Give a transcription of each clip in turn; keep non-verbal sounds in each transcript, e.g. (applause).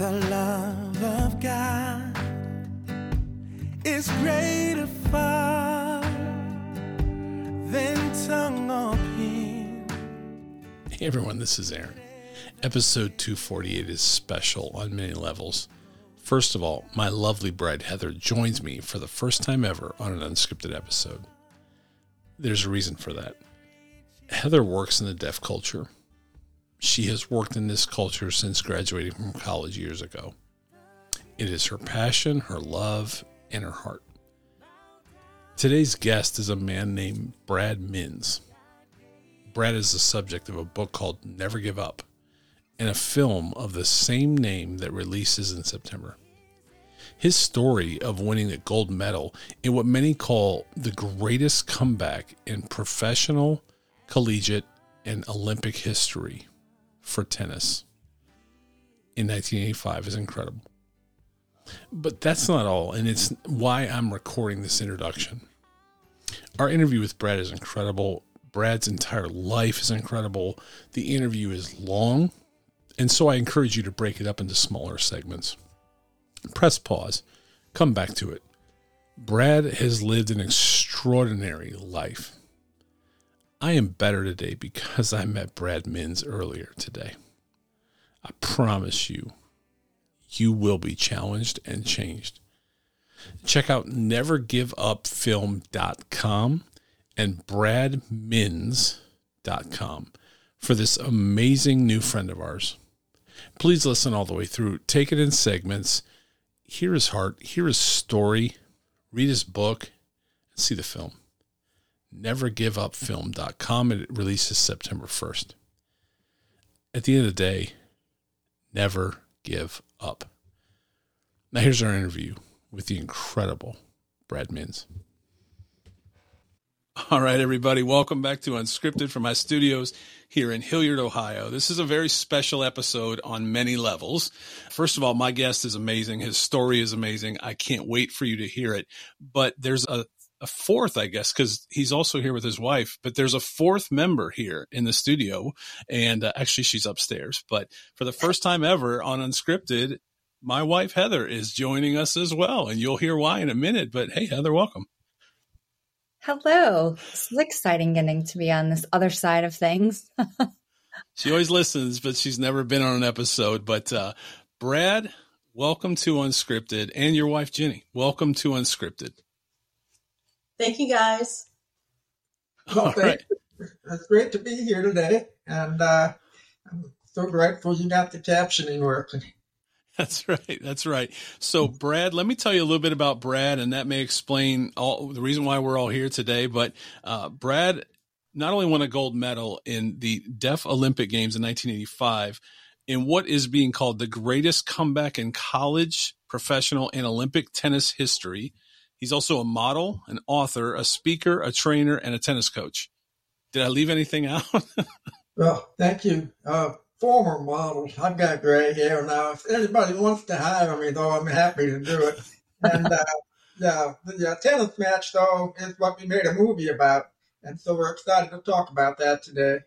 The love of God is greater far than tongue or pen. Hey everyone, this is Aaron. Episode 248 is special on many levels. First of all, my lovely bride Heather joins me for the first time ever on an unscripted episode. There's a reason for that. Heather works in the deaf culture. She has worked in this culture since graduating from college years ago. It is her passion, her love, and her heart. Today's guest is a man named Brad Minns. Brad is the subject of a book called Never Give Up and a film of the same name that releases in September. His story of winning the gold medal in what many call the greatest comeback in professional, collegiate, and Olympic history for tennis in 1985 is incredible. But that's not all, and it's why I'm recording this introduction. Our interview with Brad is incredible. Brad's entire life is incredible. The interview is long, and so I encourage you to break it up into smaller segments. Press pause, come back to it. Brad has lived an extraordinary life. I am better today because I met Brad Minns earlier today. I promise you, you will be challenged and changed. Check out nevergiveupfilm.com and bradminns.com for this amazing new friend of ours. Please listen all the way through. Take it in segments. Hear his heart, hear his story, read his book, and see the film. Nevergiveupfilm.com. It releases September 1st. At the end of the day, never give up. Now, here's our interview with the incredible Brad Minns. All right, everybody, welcome back to Unscripted from my studios here in Hilliard, Ohio. This is a very special episode on many levels. First of all, my guest is amazing. His story is amazing. I can't wait for you to hear it. But there's a a fourth, I guess, because he's also here with his wife. But there's a fourth member here in the studio, and uh, actually, she's upstairs. But for the first time ever on Unscripted, my wife Heather is joining us as well, and you'll hear why in a minute. But hey, Heather, welcome. Hello. This is exciting getting to be on this other side of things. (laughs) she always listens, but she's never been on an episode. But uh, Brad, welcome to Unscripted, and your wife Jenny, welcome to Unscripted. Thank you, guys. Well, right. It's great to be here today, and uh, I'm so grateful you got the captioning working. That's right. That's right. So, Brad, let me tell you a little bit about Brad, and that may explain all the reason why we're all here today. But uh, Brad not only won a gold medal in the Deaf Olympic Games in 1985 in what is being called the greatest comeback in college, professional, and Olympic tennis history. He's also a model, an author, a speaker, a trainer, and a tennis coach. Did I leave anything out? (laughs) well, thank you. Uh, former models. I've got gray hair now. If anybody wants to hire me, though, I'm happy to do it. And uh, (laughs) yeah, the tennis match, though, is what we made a movie about. And so we're excited to talk about that today.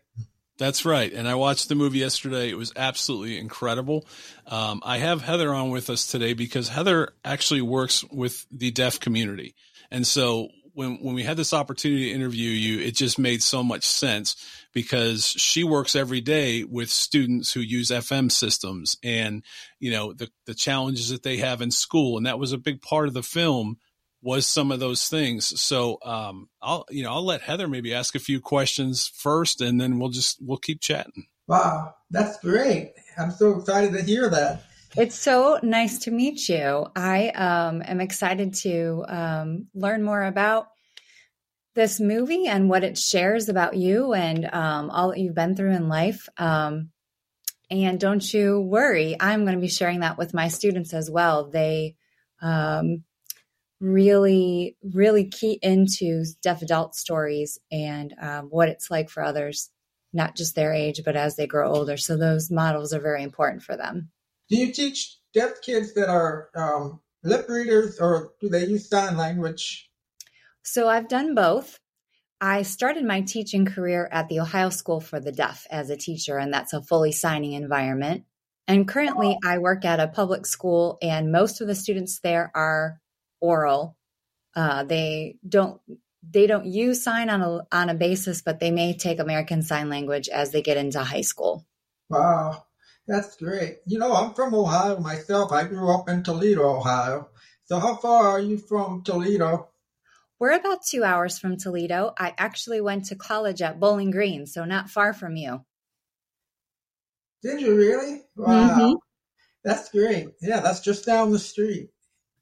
That's right. And I watched the movie yesterday. It was absolutely incredible. Um, I have Heather on with us today because Heather actually works with the deaf community. And so when, when we had this opportunity to interview you, it just made so much sense because she works every day with students who use FM systems and, you know, the, the challenges that they have in school. And that was a big part of the film was some of those things. So um, I'll you know I'll let Heather maybe ask a few questions first, and then we'll just we'll keep chatting. Wow, that's great! I'm so excited to hear that. It's so nice to meet you. I um, am excited to um, learn more about this movie and what it shares about you and um, all that you've been through in life. Um, and don't you worry, I'm going to be sharing that with my students as well. They um, really, really key into deaf adult stories and um, what it's like for others, not just their age, but as they grow older. So those models are very important for them. Do you teach deaf kids that are um, lip readers or do they use sign language? So I've done both. I started my teaching career at the Ohio School for the Deaf as a teacher, and that's a fully signing environment. And currently, I work at a public school, and most of the students there are oral. Uh, they don't they don't use sign on a on a basis, but they may take American Sign Language as they get into high school. Wow, that's great. You know, I'm from Ohio myself. I grew up in Toledo, Ohio. So, how far are you from Toledo? We're about two hours from Toledo. I actually went to college at Bowling Green, so not far from you. Did you really? Wow. Mhm. That's great. Yeah, that's just down the street.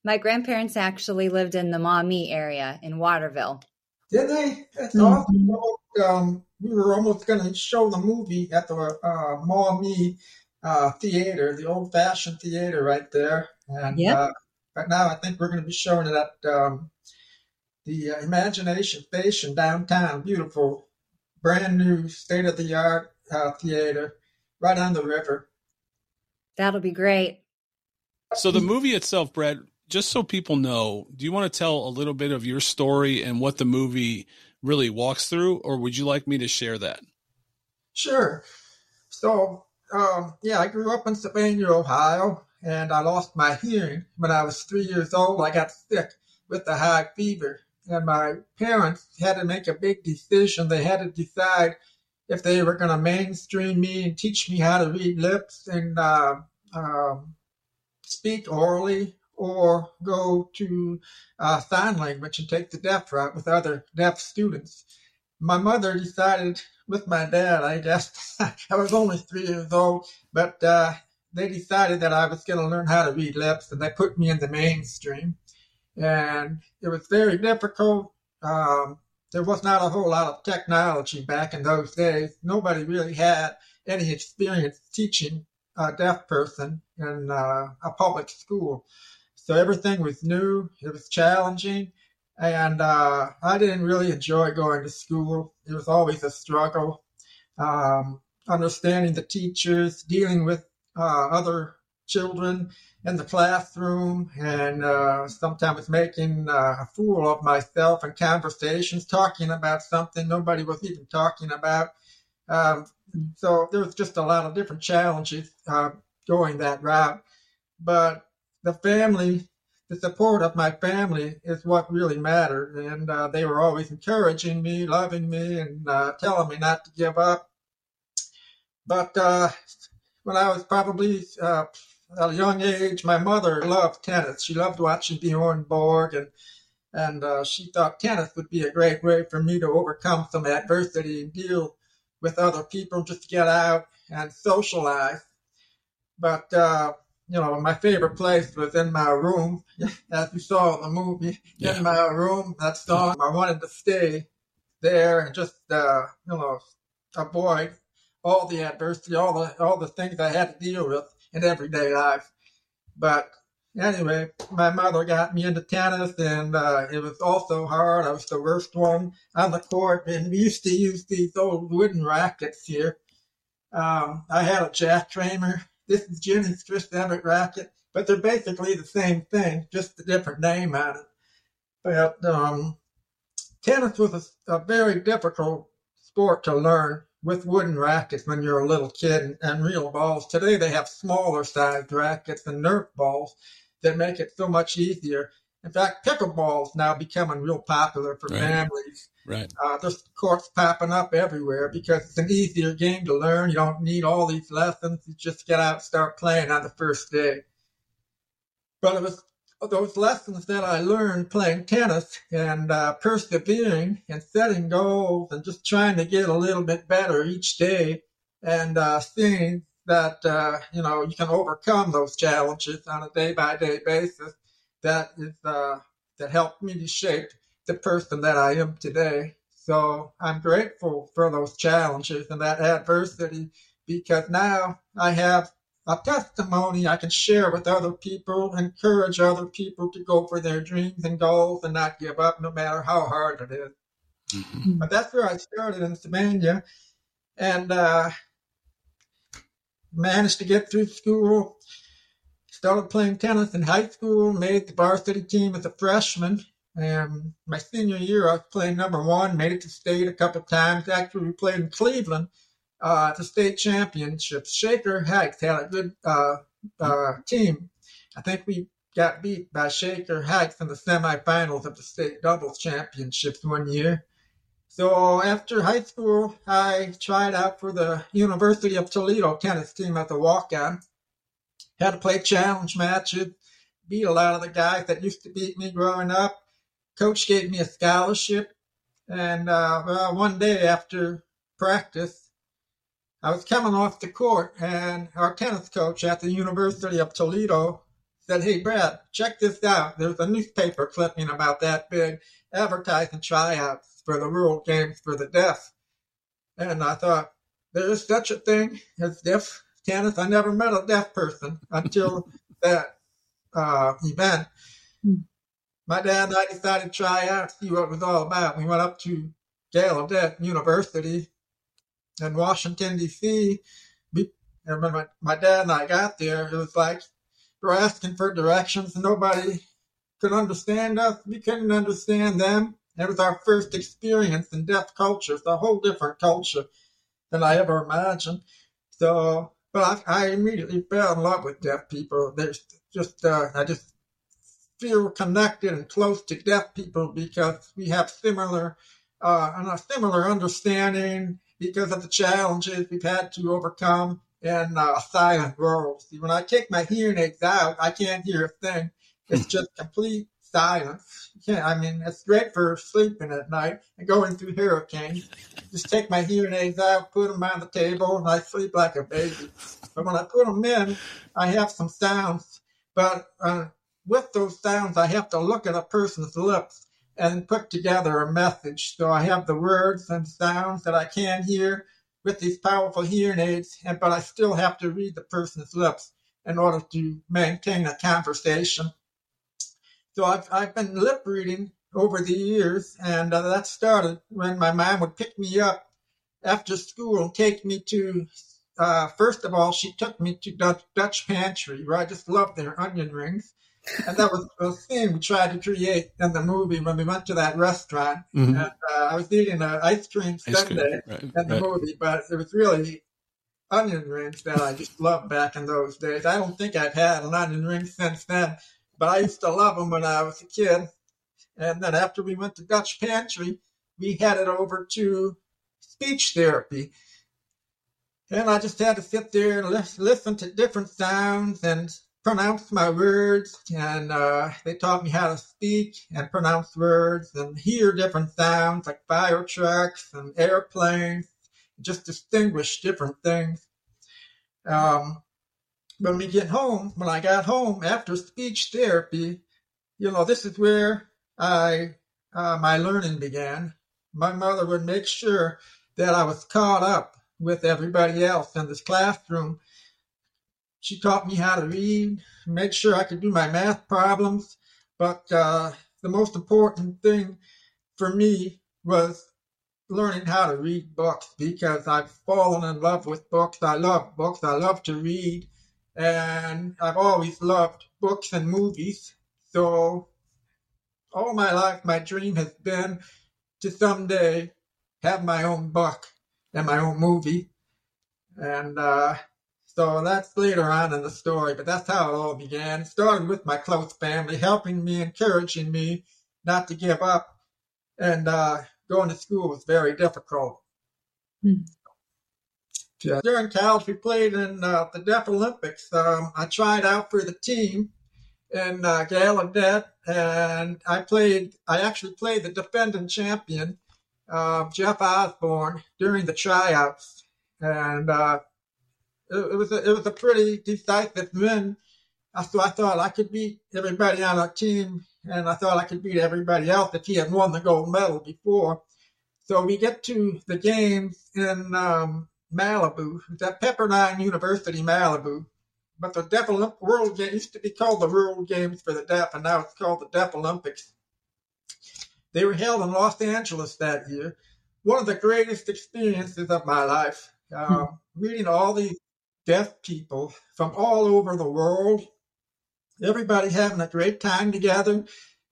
My grandparents actually lived in the Maumee area in Waterville. Did they? That's Mhm. awesome. Um, we were almost going to show the movie at the uh, Maumee uh, Theater, the old fashioned theater right there. And Yep. uh, right now, I think we're going to be showing it at um, the uh, Imagination Station downtown. Beautiful, brand new, state of the art uh, theater right on the river. That'll be great. So the movie itself, Brett, just so people know, do you want to tell a little bit of your story and what the movie really walks through, or would you like me to share that? Sure. So, um, yeah, I grew up in Sylvania, Ohio, and I lost my hearing when I was three years old. I got sick with a high fever, and my parents had to make a big decision. They had to decide if they were going to mainstream me and teach me how to read lips and uh, um, speak orally, or go to uh, sign language and take the deaf route with other deaf students. My mother decided with my dad, I guess. (laughs) I was only three years old, but uh, they decided that I was going to learn how to read lips, and they put me in the mainstream. And it was very difficult. Um, there was not a whole lot of technology back in those days. Nobody really had any experience teaching a deaf person in uh, a public school. So everything was new, it was challenging, and uh, I didn't really enjoy going to school. It was always a struggle. Um, understanding the teachers, dealing with uh, other children in the classroom, and uh, sometimes making uh, a fool of myself in conversations, talking about something nobody was even talking about. Um, so there was just a lot of different challenges uh, going that route. But the family, the support of my family is what really mattered. And uh, they were always encouraging me, loving me, and uh, telling me not to give up. But uh, when I was probably uh, at a young age, my mother loved tennis. She loved watching Bjorn Borg, and and uh, she thought tennis would be a great way for me to overcome some adversity and deal with other people, just get out and socialize. But uh, you know, my favorite place was in my room, (laughs) as you saw in the movie. Yeah. In my room, that song, I wanted to stay there and just, uh, you know, avoid all the adversity, all the all the things I had to deal with in everyday life. But anyway, my mother got me into tennis, and uh, it was also hard. I was the worst one on the court, and we used to use these old wooden rackets here. Um, I had a Jack Kramer. This is Chris Evert racket, but they're basically the same thing, just a different name on it. But um, tennis was a, a very difficult sport to learn with wooden rackets when you're a little kid and, and real balls. Today they have smaller sized rackets and Nerf balls that make it so much easier. In fact, pickleball is now becoming real popular for Right. families. Right. Uh, there's courts popping up everywhere because it's an easier game to learn. You don't need all these lessons. You just get out and start playing on the first day. But it was those lessons that I learned playing tennis and uh, persevering and setting goals and just trying to get a little bit better each day and uh, seeing that uh, you know you can overcome those challenges on a day by day basis. That is uh, that helped me to shape the person that I am today. So I'm grateful for those challenges and that adversity because now I have a testimony I can share with other people, encourage other people to go for their dreams and goals and not give up no matter how hard it is. Mhm. But that's where I started in Sylvania and uh, managed to get through school. Started playing tennis in high school, made the varsity team as a freshman. And my senior year, I was playing number one, made it to state a couple times. Actually, we played in Cleveland uh, the state championships. Shaker Heights had a good uh, uh, team. I think we got beat by Shaker Heights in the semifinals of the state doubles championships one year. So after high school, I tried out for the University of Toledo tennis team at the walk-on. Had to play challenge matches, beat a lot of the guys that used to beat me growing up. Coach gave me a scholarship, and uh, well, one day after practice, I was coming off the court, and our tennis coach at the University of Toledo said, Hey, Brad, check this out. There's a newspaper clipping about that big advertising tryouts for the World Games for the Deaf. And I thought, there is such a thing as deaf tennis. I never met a deaf person until (laughs) that uh, event. Hmm. My dad and I decided to try out, see what it was all about. We went up to Gallaudet University in Washington, D.C. And when my, my dad and I got there, it was like we're asking for directions. Nobody could understand us. We couldn't understand them. It was our first experience in deaf culture. It's a whole different culture than I ever imagined. So, but I, I immediately fell in love with deaf people. There's just, uh, I just feel connected and close to deaf people because we have similar, uh, and a similar understanding because of the challenges we've had to overcome in uh, a silent world. See, when I take my hearing aids out, I can't hear a thing. It's (laughs) just complete silence. Can't, I mean, it's great for sleeping at night and going through hurricanes. Just take my hearing aids out, put them on the table, and I sleep like a baby. But when I put them in, I have some sounds. But uh, with those sounds, I have to look at a person's lips and put together a message. So I have the words and sounds that I can hear with these powerful hearing aids, and, but I still have to read the person's lips in order to maintain a conversation. So I've, I've been lip reading over the years, and uh, that started when my mom would pick me up after school and take me to, uh, first of all, she took me to Dutch, Dutch Pantry, where I just loved their onion rings. And that was a scene we tried to create in the movie when we went to that restaurant. Mhm. And uh, I was eating an ice cream Ice cream, sundae right, in the right. movie, but it was really onion rings that I just loved back in those days. I don't think I've had an onion ring since then, but I used to love them when I was a kid. And then after we went to Dutch Pantry, we headed over to speech therapy. And I just had to sit there and lis- listen to different sounds and pronounce my words. And uh, they taught me how to speak and pronounce words and hear different sounds like fire trucks and airplanes, just distinguish different things. Um, when we get home, when I got home after speech therapy, you know, this is where I uh, my learning began. My mother would make sure that I was caught up with everybody else in this classroom. She taught me how to read, made sure I could do my math problems. But uh, the most important thing for me was learning how to read books because I've fallen in love with books. I love books. I love to read. And I've always loved books and movies. So all my life, my dream has been to someday have my own book and my own movie. And uh, so that's later on in the story, but that's how it all began. It started with my close family helping me, encouraging me not to give up. And uh, going to school was very difficult. Hmm. During college, we played in uh, the Deaf Olympics. Um, I tried out for the team in uh, Gallaudet, and I played. I actually played the defending champion, uh, Jeff Osborne, during the tryouts, and uh, it, it was a, it was a pretty decisive win. So I thought I could beat everybody on our team, and I thought I could beat everybody else if he had won the gold medal before. So we get to the games in um, Malibu. It's at Pepperdine University, Malibu. But the Deaf Olymp- World Games used to be called the World Games for the Deaf, and now it's called the Deaf Olympics. They were held in Los Angeles that year. One of the greatest experiences of my life. Um, meeting all these deaf people from all over the world. Everybody having a great time together,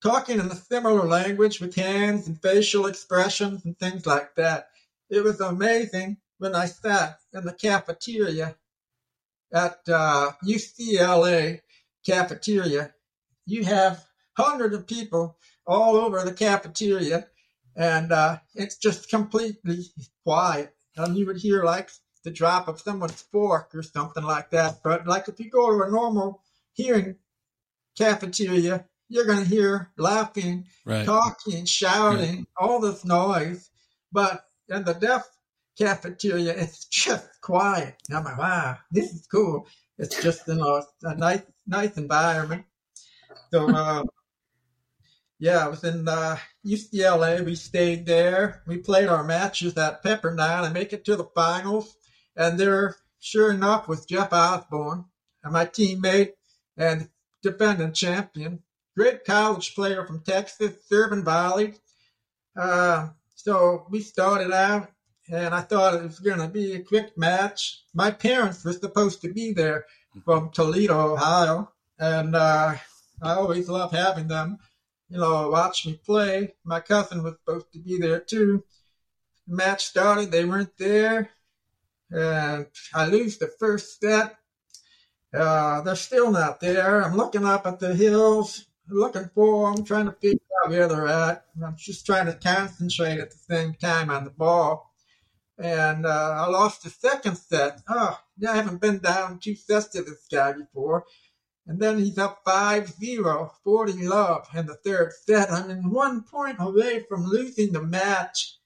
talking in a similar language with hands and facial expressions and things like that. It was amazing when I sat in the cafeteria at uh, UCLA cafeteria. You have hundreds of people all over the cafeteria, and uh, it's just completely quiet. And you would hear like the drop of someone's fork or something like that. But like if you go to a normal hearing cafeteria, you're going to hear laughing, Right. talking, shouting, all this noise. But in the deaf cafeteria, it's just quiet. And I'm like, wow, this is cool. It's just you know a nice, nice environment. So, uh, (laughs) yeah, I was in uh, UCLA. We stayed there. We played our matches at Pepperdine and make it to the finals. And there, sure enough, was Jeff Osborne, and my teammate and defending champion. Great college player from Texas, Serving Valley. Uh, so we started out, and I thought it was going to be a quick match. My parents were supposed to be there from Toledo, Ohio, and uh, I always love having them, you know, watch me play. My cousin was supposed to be there too. The match started, they weren't there, and I lose the first set. Uh, they're still not there. I'm looking up at the hills, looking for them, trying to figure out where they're at. I'm just trying to concentrate at the same time on the ball. And uh, I lost the second set. Oh, yeah, I haven't been down two sets to this guy before. And then he's up 5-0, 40 love in the third set. I'm in one point away from losing the match.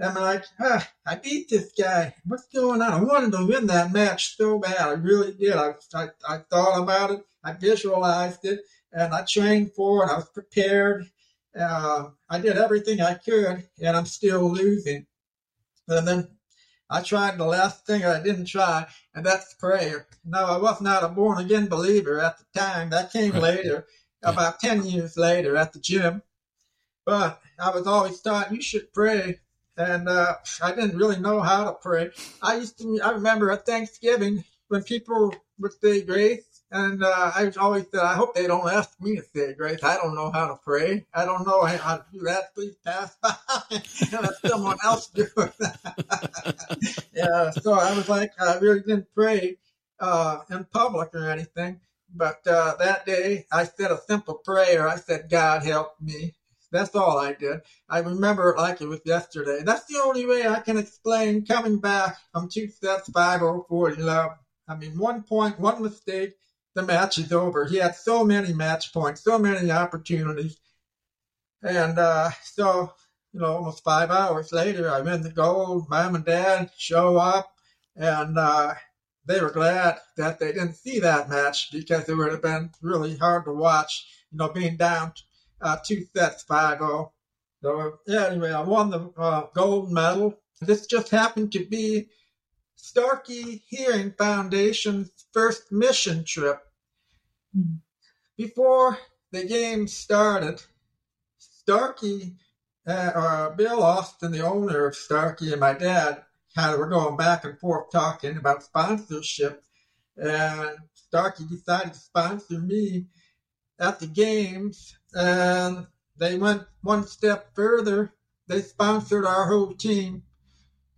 I'm like, ah, I beat this guy. What's going on? I wanted to win that match so bad. I really did. I, I, I thought about it. I visualized it and I trained for it. I was prepared. Uh, I did everything I could and I'm still losing. And then I tried the last thing I didn't try, and that's prayer. No, I was not a born again believer at the time. That came Right. later, Yeah. about 10 years later at the gym. But I was always taught you should pray. And uh, I didn't really know how to pray. I used to, I remember at Thanksgiving when people would say grace, and uh, I always said, I hope they don't ask me to say grace. I don't know how to pray. I don't know how to do that. Please pass by and (laughs) let someone else do (laughs) it. (laughs) yeah, so I was like, I really didn't pray uh, in public or anything. But uh, that day, I said a simple prayer. I said, God help me. That's all I did. I remember it like it was yesterday. That's the only way I can explain coming back from two steps, 5 0 40 love. I mean, one point, one mistake, the match is over. He had so many match points, so many opportunities. And uh, so, you know, almost five hours later, I win the gold. Mom and dad show up, and uh, they were glad that they didn't see that match because it would have been really hard to watch, you know, being down uh, two sets 5 0. So, yeah, anyway, I won the uh, gold medal. This just happened to be Starkey Hearing Foundation's first mission trip. Mhm. Before the game started, Starkey, uh, or Bill Austin, the owner of Starkey, and my dad kind of were going back and forth talking about sponsorship. And Starkey decided to sponsor me at the games, and they went one step further. They sponsored our whole team.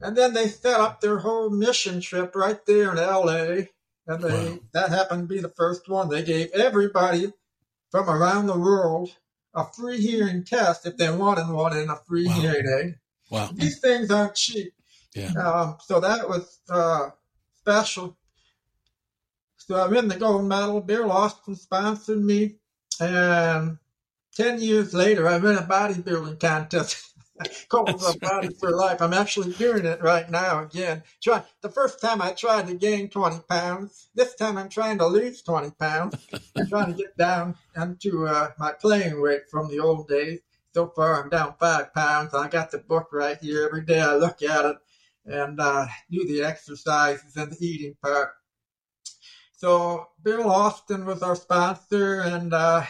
And then they set up their whole mission trip right there in LA. And they Wow. that happened to be the first one. They gave everybody from around the world a free hearing test if they wanted one and a free Wow. hearing aid. Wow. These things aren't cheap. Yeah. Um, so that was uh, special. So I win the gold medal. Bill Austin sponsored me. And 10 years later, I win a bodybuilding contest. (laughs) That's Body for Life. I'm actually doing it right now again. Try The first time I tried to gain 20 pounds. This time I'm trying to lose 20 pounds. I'm trying to get down into uh, my playing weight from the old days. So far, I'm down five pounds. I got the book right here. Every day I look at it and uh, do the exercises and the eating part. So Bill Austin was our sponsor, and uh,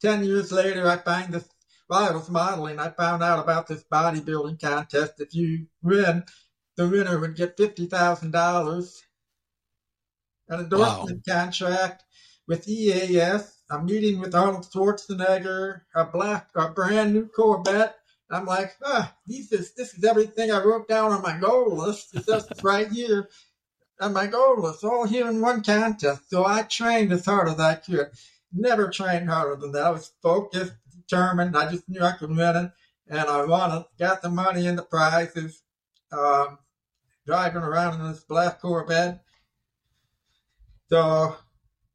ten years later, I find this. Was modeling, I found out about this bodybuilding contest. If you win, the winner would get fifty thousand dollars, an endorsement contract with EAS, I'm meeting with Arnold Schwarzenegger, a black, a brand new Corvette, I'm like, ah, this is this is everything I wrote down on my goal list. It's just right here on my goal list, all here in one contest. So I trained as hard as I could. Never trained harder than that. I was focused, determined. I just knew I could win it, and I won it. Got the money and the prizes. Um, driving around in this black Corvette. So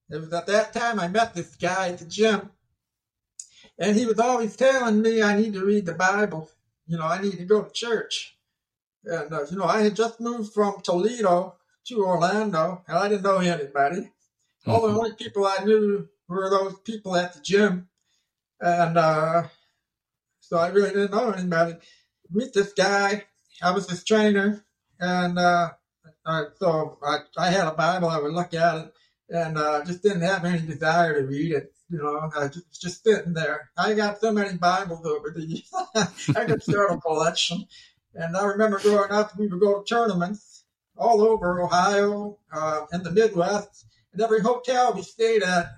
it was at that time I met this guy at the gym and he was always telling me I need to read the Bible. You know, I need to go to church. And, uh, you know, I had just moved from Toledo to Orlando, and I didn't know anybody. Mm-hmm. All the only people I knew were those people at the gym. And uh, so I really didn't know anybody. Meet this guy. I was his trainer. And uh, I, so I, I had a Bible. I would look at it and uh, just didn't have any desire to read it. You know, I just, just sitting there. I got so many Bibles over the years. (laughs) I could start a collection. And I remember growing up, we would go to tournaments all over Ohio uh, and the Midwest. And every hotel we stayed at,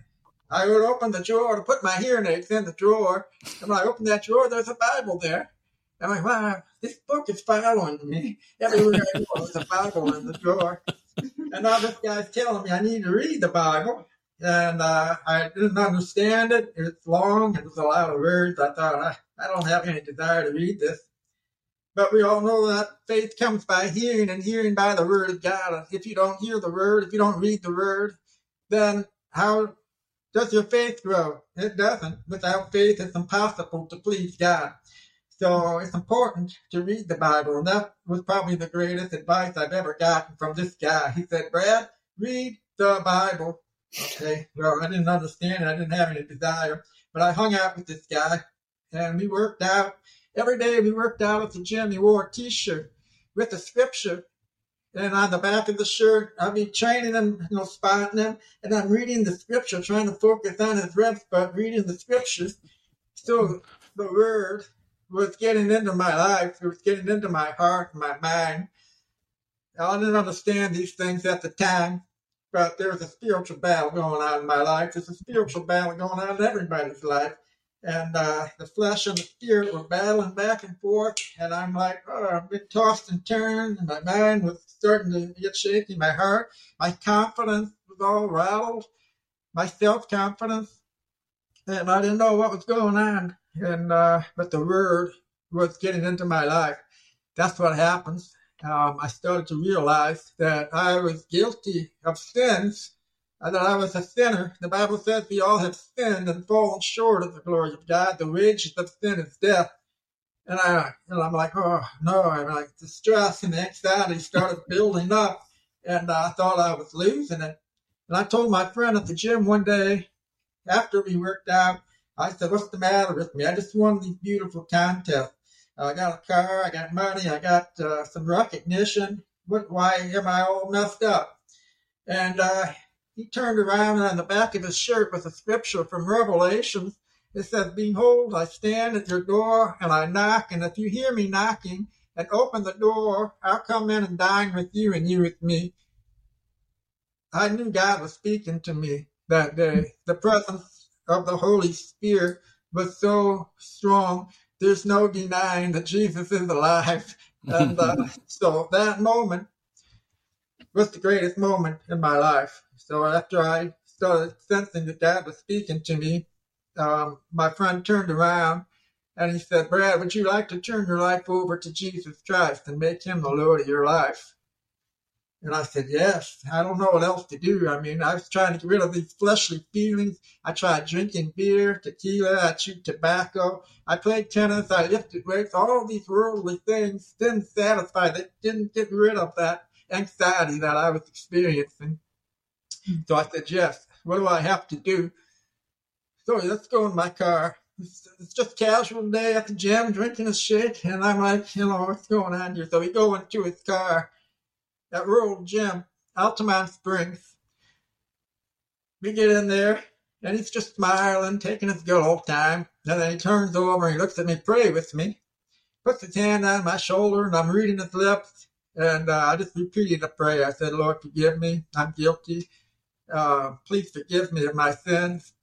I would open the drawer to put my hearing aids in the drawer. And when I opened that drawer, there's a Bible there. I'm like, wow, this book is following me. Everywhere I go, there's a Bible in the drawer. And now this guy's telling me I need to read the Bible and uh, I didn't understand it. It's long. It was a lot of words. I thought I, I don't have any desire to read this. But we all know that faith comes by hearing, and hearing by the word of God. If you don't hear the word, if you don't read the word, then how does your faith grow? It doesn't. Without faith, it's impossible to please God. So it's important to read the Bible, and that was probably the greatest advice I've ever gotten from this guy. He said, "Brad, read the Bible." Okay. Well, I didn't understand it. I didn't have any desire, but I hung out with this guy and we worked out. Every day we worked out at the gym. He wore a t-shirt with the scripture. And on the back of the shirt, I'll be training him, you know, spotting him, and I'm reading the scripture, trying to focus on his reps, but reading the scriptures. So the word was getting into my life. It was getting into my heart my mind. I didn't understand these things at the time, but there's a spiritual battle going on in my life. There's a spiritual battle going on in everybody's life. And uh, the flesh and the spirit were battling back and forth. And I'm like, oh, I've been tossed and turned. And my mind was starting to get shaky. My heart, my confidence was all rattled. My self confidence. And I didn't know what was going on. And uh, but the word was getting into my life. That's what happens um, I started to realize that I was guilty of sins and that I was a sinner. The Bible says we all have sinned and fallen short of the glory of God. The wages of sin is death. And I, and I'm like, oh no, I'm like the stress and the anxiety started building up, and I thought I was losing it. And I told my friend at the gym one day, after we worked out, I said, "What's the matter with me? I just won these beautiful contests." I got a car, I got money, I got uh, some recognition. What, why am I all messed up? And uh, he turned around and on the back of his shirt was a scripture from Revelation. It says, Behold, I stand at your door and I knock, and if you hear me knocking and open the door, I'll come in and dine with you and you with me. I knew God was speaking to me that day. The presence of the Holy Spirit was so strong there's no denying that Jesus is alive. (laughs) And uh, so that moment was the greatest moment in my life. So after I started sensing that God was speaking to me, um, my friend turned around and he said, Brad, would you like to turn your life over to Jesus Christ and make him the Lord of your life? And I said, Yes, I don't know what else to do. I mean, I was trying to get rid of these fleshly feelings. I tried drinking beer, tequila, I chewed tobacco, I played tennis, I lifted weights, all these worldly things didn't satisfy, they didn't get rid of that anxiety that I was experiencing. So I said, Yes, what do I have to do? So let's go in my car. It's, it's just casual day at the gym, drinking a shake, and I'm like, you know, what's going on here? So we go into his car at World Gym, Altamonte Springs. We get in there, and he's just smiling, taking his good old time. And then he turns over and he looks at me, pray with me, puts his hand on my shoulder, and I'm reading his lips. And uh, I just repeated a prayer. I said, Lord, forgive me. I'm guilty. Uh, please forgive me of my sins.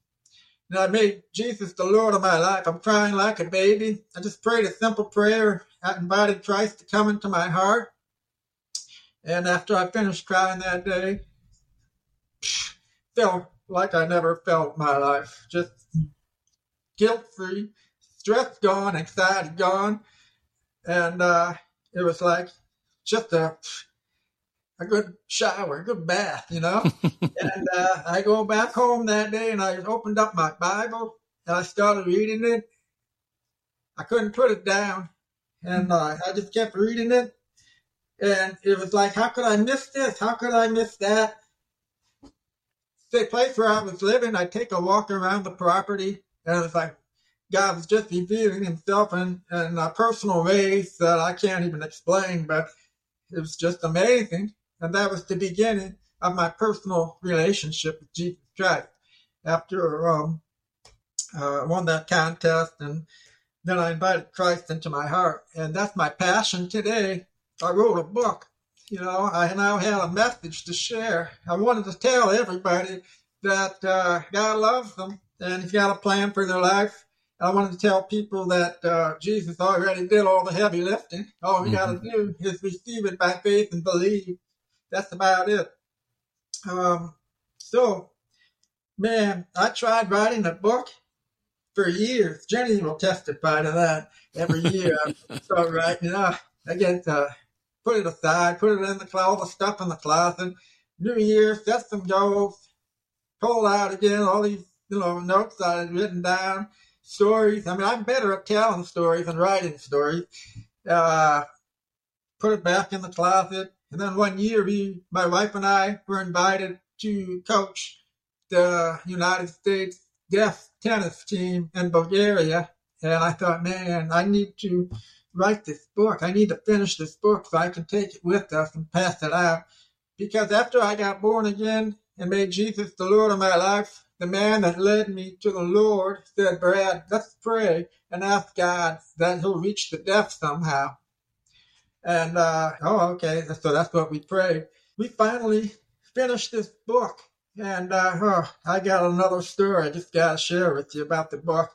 And I made Jesus the Lord of my life. I'm crying like a baby. I just prayed a simple prayer. I invited Christ to come into my heart. And after I finished crying that day, felt like I never felt my life. Just guilt free, stress gone, anxiety gone. And uh, it was like just a a good shower, a good bath, you know. and uh, I go back home that day and I opened up my Bible and I started reading it. I couldn't put it down, and uh, I just kept reading it. And it was like, how could I miss this? How could I miss that? The place where I was living, I'd take a walk around the property, and it was like God was just revealing Himself in, in personal ways that I can't even explain, but it was just amazing. And that was the beginning of my personal relationship with Jesus Christ. After um, uh, I won that contest, and then I invited Christ into my heart, and that's my passion today. I wrote a book. You know, I now had a message to share. I wanted to tell everybody that uh, God loves them and He's got a plan for their life. I wanted to tell people that uh, Jesus already did all the heavy lifting. All we got to do is receive it by faith and believe that's about it. Um, so, man, I tried writing a book for years. Jenny will testify to that. Every year I (laughs) start writing, you know, I get uh, put it aside, put it in the all the stuff in the closet. New Year, set some goals, pull out again all these, you know, notes I had written down, stories. I mean, I'm better at telling stories than writing stories. Uh, put it back in the closet, and then one year, we, my wife and I, were invited to coach the United States deaf tennis team in Bulgaria. And I thought, man, I need to write this book. I need to finish this book so I can take it with us and pass it out. Because after I got born again and made Jesus the Lord of my life, the man that led me to the Lord said, Brad, let's pray and ask God that he'll reach the deaf somehow. And, uh, oh, okay. So that's what we prayed. We finally finished this book. And, uh, oh, I got another story I just got to share with you about the book.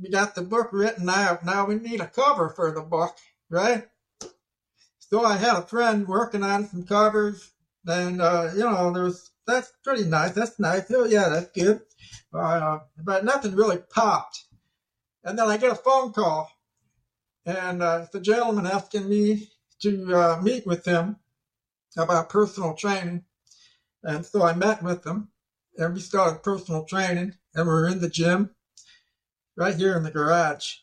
We got the book written out. Now we need a cover for the book, right? So I had a friend working on some covers, and uh, you know, there's that's pretty nice. That's nice. Oh yeah, that's good. Uh, but nothing really popped. And then I get a phone call and uh, the gentleman asking me to uh, meet with him about personal training. And so I met with him and we started personal training and we are in the gym right here in the garage.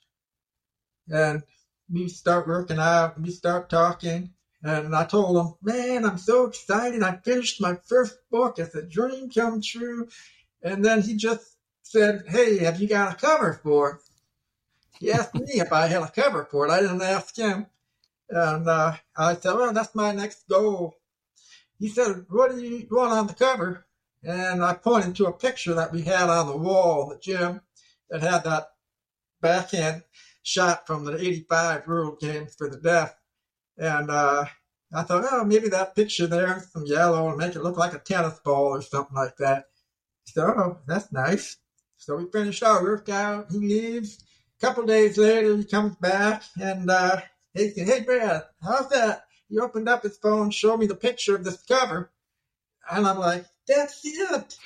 And we start working out we start talking. And I told him, man, I'm so excited. I finished my first book. It's a dream come true. And then he just said, hey, have you got a cover for it? He asked me if I had a cover for it. I didn't ask him. And uh, I said, well, that's my next goal. He said, what do you want on the cover? And I pointed to a picture that we had on the wall the gym that had that backhand shot from the 85 World Games for the deaf. And uh, I thought, oh, maybe that picture there, some yellow, and make it look like a tennis ball or something like that. So, oh, that's nice. So we finished our workout. He leaves couple days later, he comes back and uh, he said, "Hey, Brad, how's that?" He opened up his phone, showed me the picture of this cover, and I'm like, "That's it.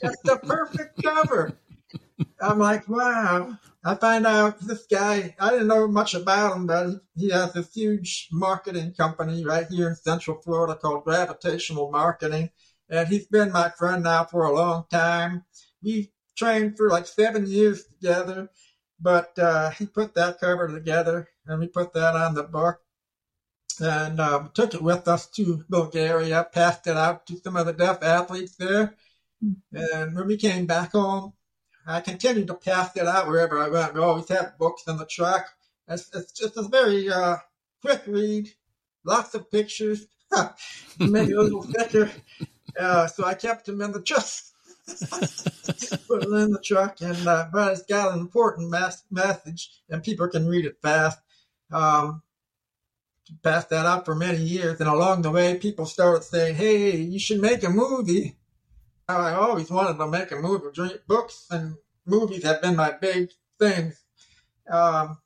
That's the perfect cover." I'm like, "Wow!" I find out this guy. I didn't know much about him, but he has this huge marketing company right here in Central Florida called Gravitational Marketing, and he's been my friend now for a long time. We trained for like seven years together but uh, he put that cover together and we put that on the book and um, took it with us to Bulgaria, passed it out to some of the deaf athletes there. And when we came back home, I continued to pass it out wherever I went. We always had books in the truck. It's, it's just a very uh, quick read, lots of pictures, (laughs) maybe a little thicker. Uh, so I kept them in the truck. (laughs) put it in the truck, and uh, but it's got an important message, and people can read it fast. Um, passed that out for many years, and along the way, people started saying, "Hey, you should make a movie I always wanted to make a movie. Books and movies have been my big things. Um,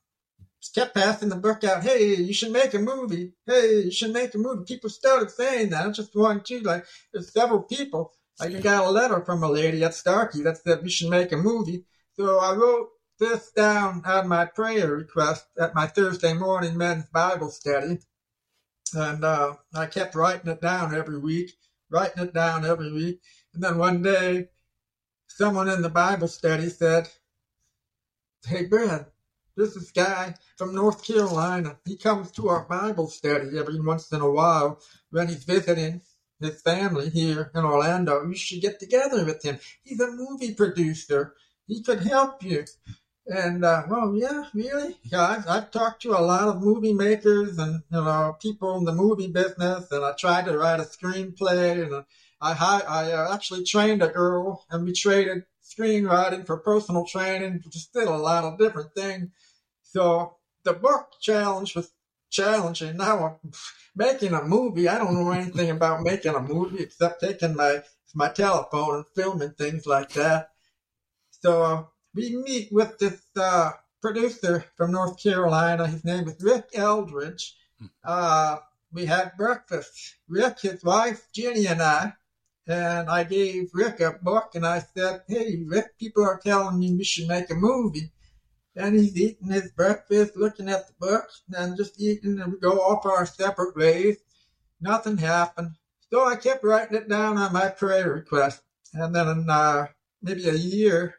kept passing the book out. Hey, you should make a movie. Hey, you should make a movie. People started saying that. I just one, two. Like there's several people. I got a letter from a lady at Starkey that said we should make a movie. So I wrote this down on my prayer request at my Thursday morning men's Bible study. And uh, I kept writing it down every week, writing it down every week. And then one day, someone in the Bible study said, Hey, Brad, this is guy from North Carolina. He comes to our Bible study every once in a while when he's visiting his family here in Orlando. You should get together with him. He's a movie producer. He could help you. And uh, well, yeah, really, yeah. I've, I've talked to a lot of movie makers and you know people in the movie business, and I tried to write a screenplay, and I I uh, actually trained a girl, and we traded screenwriting for personal training, just did a lot of different things. So the book challenge was challenging. Now I'm making a movie. I don't know anything about making a movie except taking my my telephone and filming things like that. So we meet with this uh, producer from North Carolina. His name is Rick Eldridge. Uh, we had breakfast. Rick, his wife, Jenny, and I. And I gave Rick a book and I said, Hey, Rick, people are telling me we should make a movie. And he's eating his breakfast, looking at the books, and just eating, and we go off our separate ways. Nothing happened. So I kept writing it down on my prayer request. And then uh, maybe a year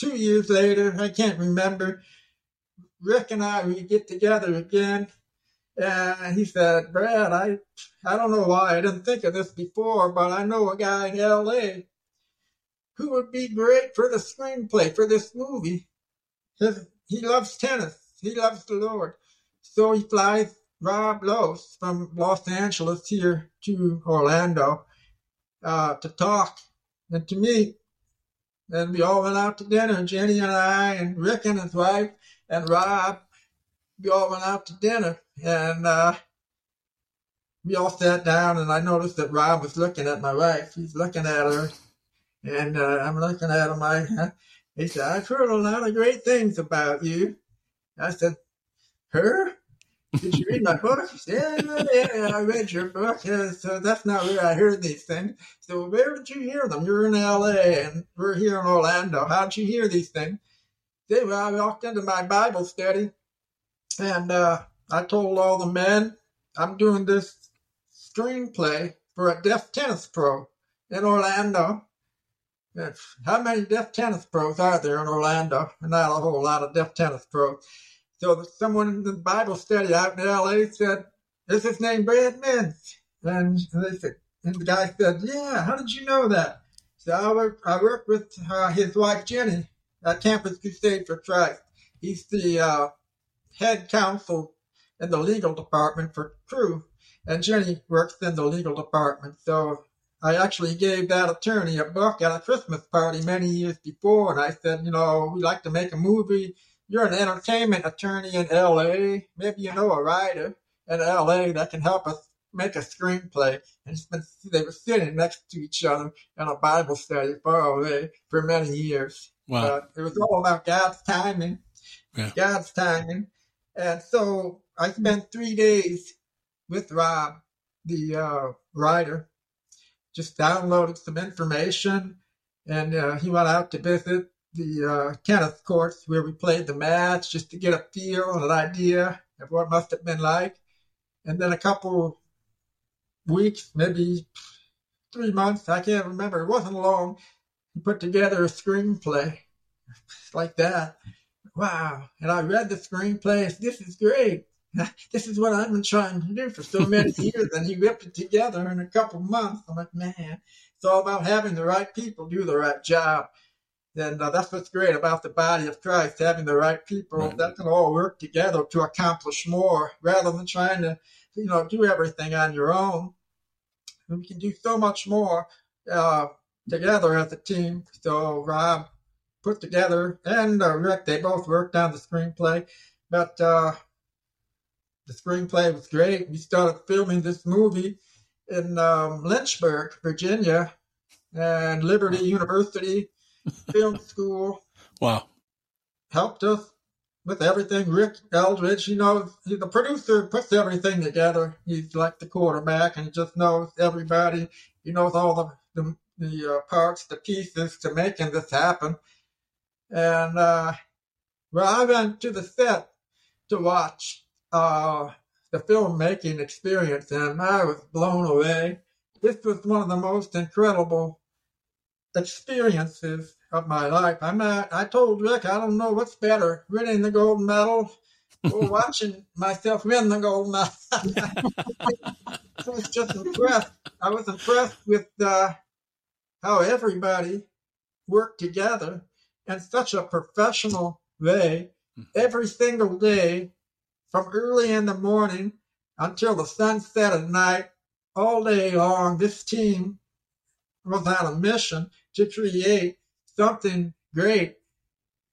two years later, I can't remember, Rick and I, we get together again. And he said, Brad, I, I don't know why I didn't think of this before, but I know a guy in LA who would be great for the screenplay for this movie. He loves tennis. He loves the Lord. So he flies Rob Lose from Los Angeles here to Orlando uh, to talk and to meet. And we all went out to dinner, Jenny and I, and Rick and his wife, and Rob. We all went out to dinner, and uh, we all sat down, and I noticed that Rob was looking at my wife. He's looking at her, and uh, I'm looking at him. I, he said, I've heard a lot of great things about you. I said, Her? Did you read my book? Yeah, yeah, I read your book. Yeah, so that's not where I heard these things. So where did you hear them? You're in LA and we're here in Orlando. How'd you hear these things? They, well, I walked into my Bible study and uh, I told all the men I'm doing this screenplay for a deaf tennis pro in Orlando. How many deaf tennis pros are there in Orlando? Not a whole lot of deaf tennis pros. So someone in the Bible study out in LA said, Is his name Brad Minns? And they said, and the guy said, Yeah, how did you know that? So I work, I with uh, his wife Jenny at Campus Crusade for Christ. He's the uh, head counsel in the legal department for Cru, and Jenny works in the legal department. So I actually gave that attorney a book at a Christmas party many years before, and I said, you know, we'd like to make a movie you're an entertainment attorney in LA. Maybe you know a writer in LA that can help us make a screenplay. And been, they were sitting next to each other in a Bible study far away for many years. Wow. Uh, it was all about God's timing. Yeah. God's timing. And so I spent three days with Rob, the uh, writer, just downloaded some information. And uh, he went out to visit the uh, tennis courts where we played the match just to get a feel and an idea of what must have been like. And then a couple weeks, maybe three months, I can't remember, it wasn't long, he put together a screenplay (laughs) like that. Wow. And I read the screenplay this is great. (laughs) This is what I've been trying to do for so many (laughs) years. And he whipped it together in a couple months. I'm like, man, it's all about having the right people do the right job. And uh, that's what's great about the body of Christ, having the right people right. that can all work together to accomplish more rather than trying to, you know, do everything on your own. We can do so much more uh, together as a team. So Rob put together and uh, Rick, they both worked on the screenplay. But uh, the screenplay was great. We started filming this movie in um, Lynchburg, Virginia, and Liberty University (laughs) Film School Wow. helped us with everything. Rick Eldridge, you know, the producer puts everything together. He's like the quarterback and he just knows everybody. He knows all the the, the uh, parts, the pieces to making this happen. And uh, well, I went to the set to watch uh, the filmmaking experience, and I was blown away. This was one of the most incredible experiences of my life. I'm not, I told Rick, I don't know what's better, winning the gold medal or (laughs) watching myself win the gold medal. (laughs) I was just impressed. I was impressed with uh, how everybody worked together in such a professional way every single day from early in the morning until the sunset at night, all day long. This team was on a mission to create something great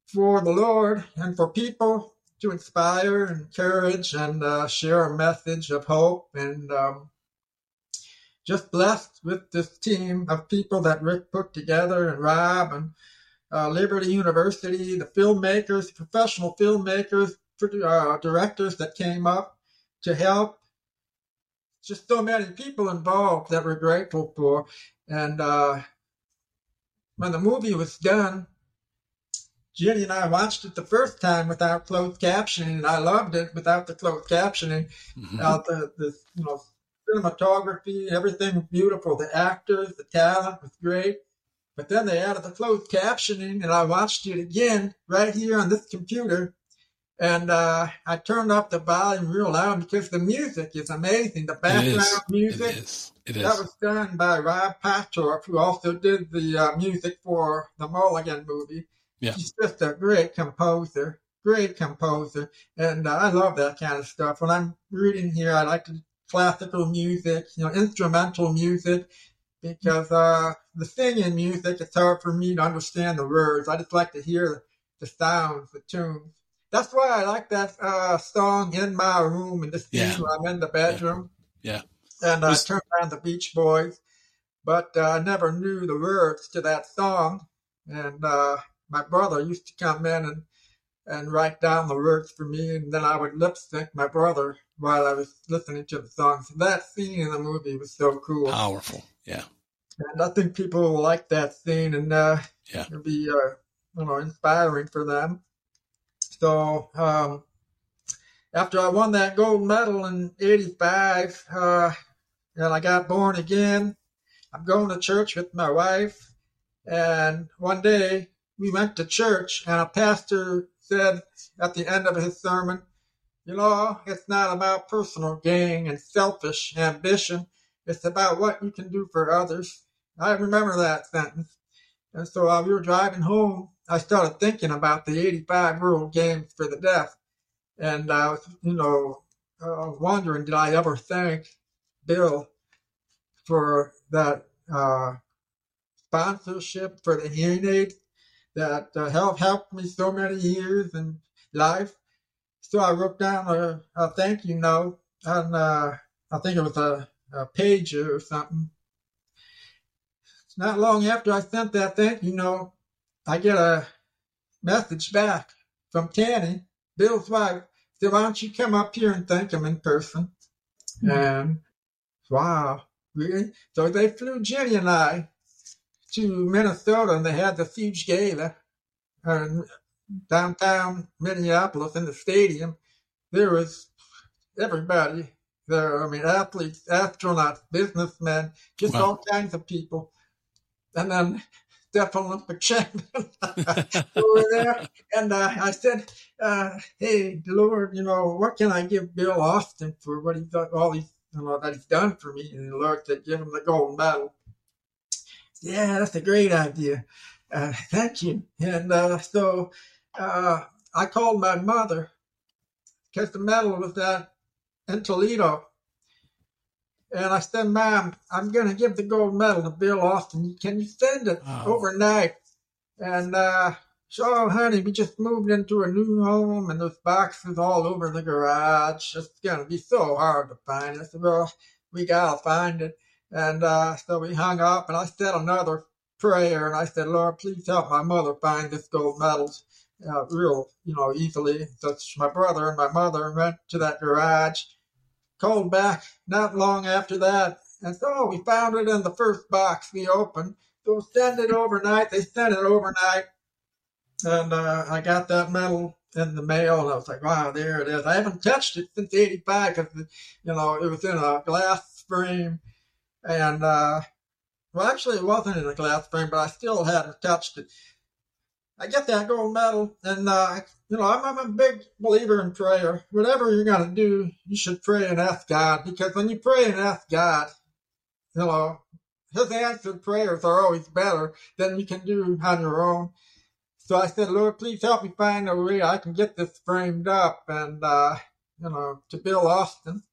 for the Lord and for people to inspire, and encourage, and uh, share a message of hope. And um, just blessed with this team of people that Rick put together and Rob and uh, Liberty University, the filmmakers, professional filmmakers, uh, directors that came up to help. Just so many people involved that we're grateful for. And uh, when the movie was done, Jenny and I watched it the first time without closed captioning, and I loved it without the closed captioning. Mhm. Uh, the, the you know cinematography, everything was beautiful. The actors, the talent was great. But then they added the closed captioning, and I watched it again right here on this computer. And uh, I turned up the volume real loud because the music is amazing. The It background is. music. It is. It That is. was done by Rob Patorp, who also did the uh, music for the Mulligan movie. Yeah. He's just a great composer, great composer, and uh, I love that kind of stuff. When I'm reading here, I like classical music, you know, instrumental music, because uh, the singing music, it's hard for me to understand the words. I just like to hear the sounds, the tunes. That's why I like that uh, song "In My Room" in the scene Yeah. where I'm in the bedroom Yeah. and I Was- turned on the Beach Boys, but uh, I never knew the words to that song. And uh, my brother used to come in and, and write down the words for me, and then I would lip sync my brother while I was listening to the song. So that scene in the movie was so cool, Powerful. Yeah. and I think people will like that scene, and uh, Yeah. it'll be uh, you know inspiring for them. So um, after I won that gold medal in '85, uh, and I got born again, I'm going to church with my wife. And one day we went to church, and a pastor said at the end of his sermon, You know, it's not about personal gain and selfish ambition, it's about what you can do for others. I remember that sentence. And so while we were driving home, I started thinking about the 85 World Games for the Deaf. And I was, you know, uh, wondering, did I ever thank Bill for that uh, sponsorship for the hearing aid that uh, helped helped me so many years in life? So I wrote down a, a thank you note on, uh, I think it was a, a pager or something. Not long after I sent that thank you note, I get a message back from Tani, Bill's wife, said, why don't you come up here and thank him in person? Hmm. And wow, really? So they flew Jenny and I to Minnesota and they had this huge gala uh, in downtown Minneapolis in the stadium. There was everybody there. I mean, athletes, astronauts, businessmen, just Wow. all kinds of people. And then Steph Olympic champion (laughs) over there. And uh, I said, uh, "Hey, Lord, you know what can I give Bill Austin for what he's done, all he's you know that he's done for me?" And the Lord said, "Give him the gold medal." Yeah, that's a great idea. Uh, thank you. And uh, so uh, I called my mother because the medal was at in Toledo. And I said, Mom, I'm going to give the gold medal to Bill Austin. Can you send it Wow. overnight? And uh, so, honey, we just moved into a new home and there's boxes all over the garage. It's going to be so hard to find. I said, Well, we got to find it. And uh, so we hung up, and I said another prayer, and I said, Lord, please help my mother find this gold medal uh, real, you know, easily. So my brother and my mother went to that garage, called back not long after that, and so we found it in the first box we opened. So send it overnight. They sent it overnight, and uh, I got that medal in the mail, and I was like, wow, there it is. I haven't touched it since '85 because, you know, it was in a glass frame, and uh, well, actually, it wasn't in a glass frame, but I still hadn't touched it. I get that gold medal, and uh, you know, I'm, I'm a big believer in prayer. Whatever you're gonna do, you should pray and ask God, because when you pray and ask God, you know, His answered prayers are always better than you can do on your own. So I said, Lord, please help me find a way I can get this framed up, and uh, you know, to Bill Austin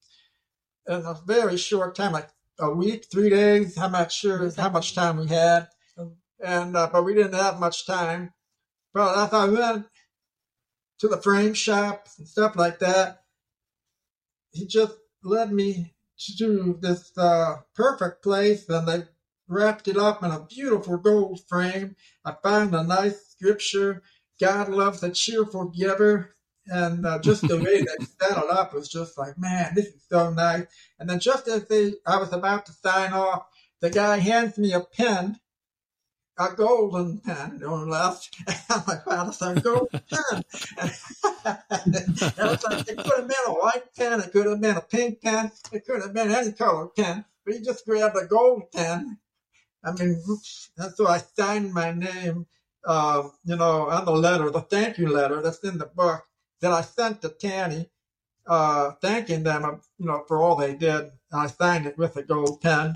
in a very short time, like a week, three days. I'm not sure how much time we had, and uh, but we didn't have much time. But as I went to the frame shop and stuff like that, he just led me to this uh, perfect place, and they wrapped it up in a beautiful gold frame. I found a nice scripture. God loves a cheerful giver. And uh, just the way they (laughs) set it up was just like, man, this is so nice. And then just as they, I was about to sign off, the guy hands me a pen, a golden pen, on left. (laughs) I'm like, wow, that's golden (laughs) pen. and it was like, it could have been a white pen, it could have been a pink pen, it could have been any color pen, but he just grabbed a gold pen. I mean, and so I signed my name, uh, you know, on the letter, the thank you letter that's in the book that I sent to Tani, uh, thanking them, you know, for all they did. I signed it with a gold pen.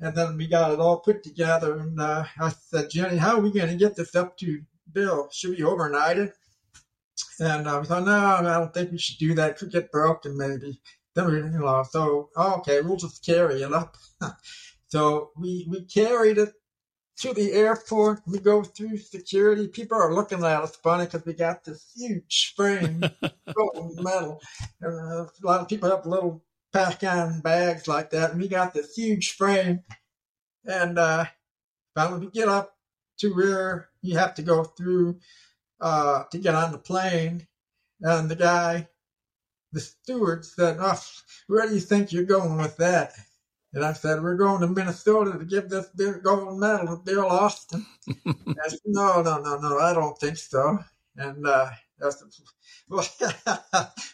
And then we got it all put together. And uh, I said, Jenny, how are we going to get this up to Bill? Should we overnight it? And uh, we thought, no, I don't think we should do that. It could get broken, maybe. Then we, you know, so okay, we'll just carry it up. (laughs) so we we carried it to the airport. We go through security. People are looking at us funny because we got this huge frame, (laughs) medal. And, uh, a lot of people have little pack-on bags like that, and we got this huge frame. And uh, finally, we get up to where you have to go through uh, to get on the plane, and the guy, the steward, said, "Oh, where do you think you're going with that?" And I said, We're going to Minnesota to give this big gold medal to Bill Austin. (laughs) I said, No, no, no, no, I don't think so. And uh, I said, (laughs) Well,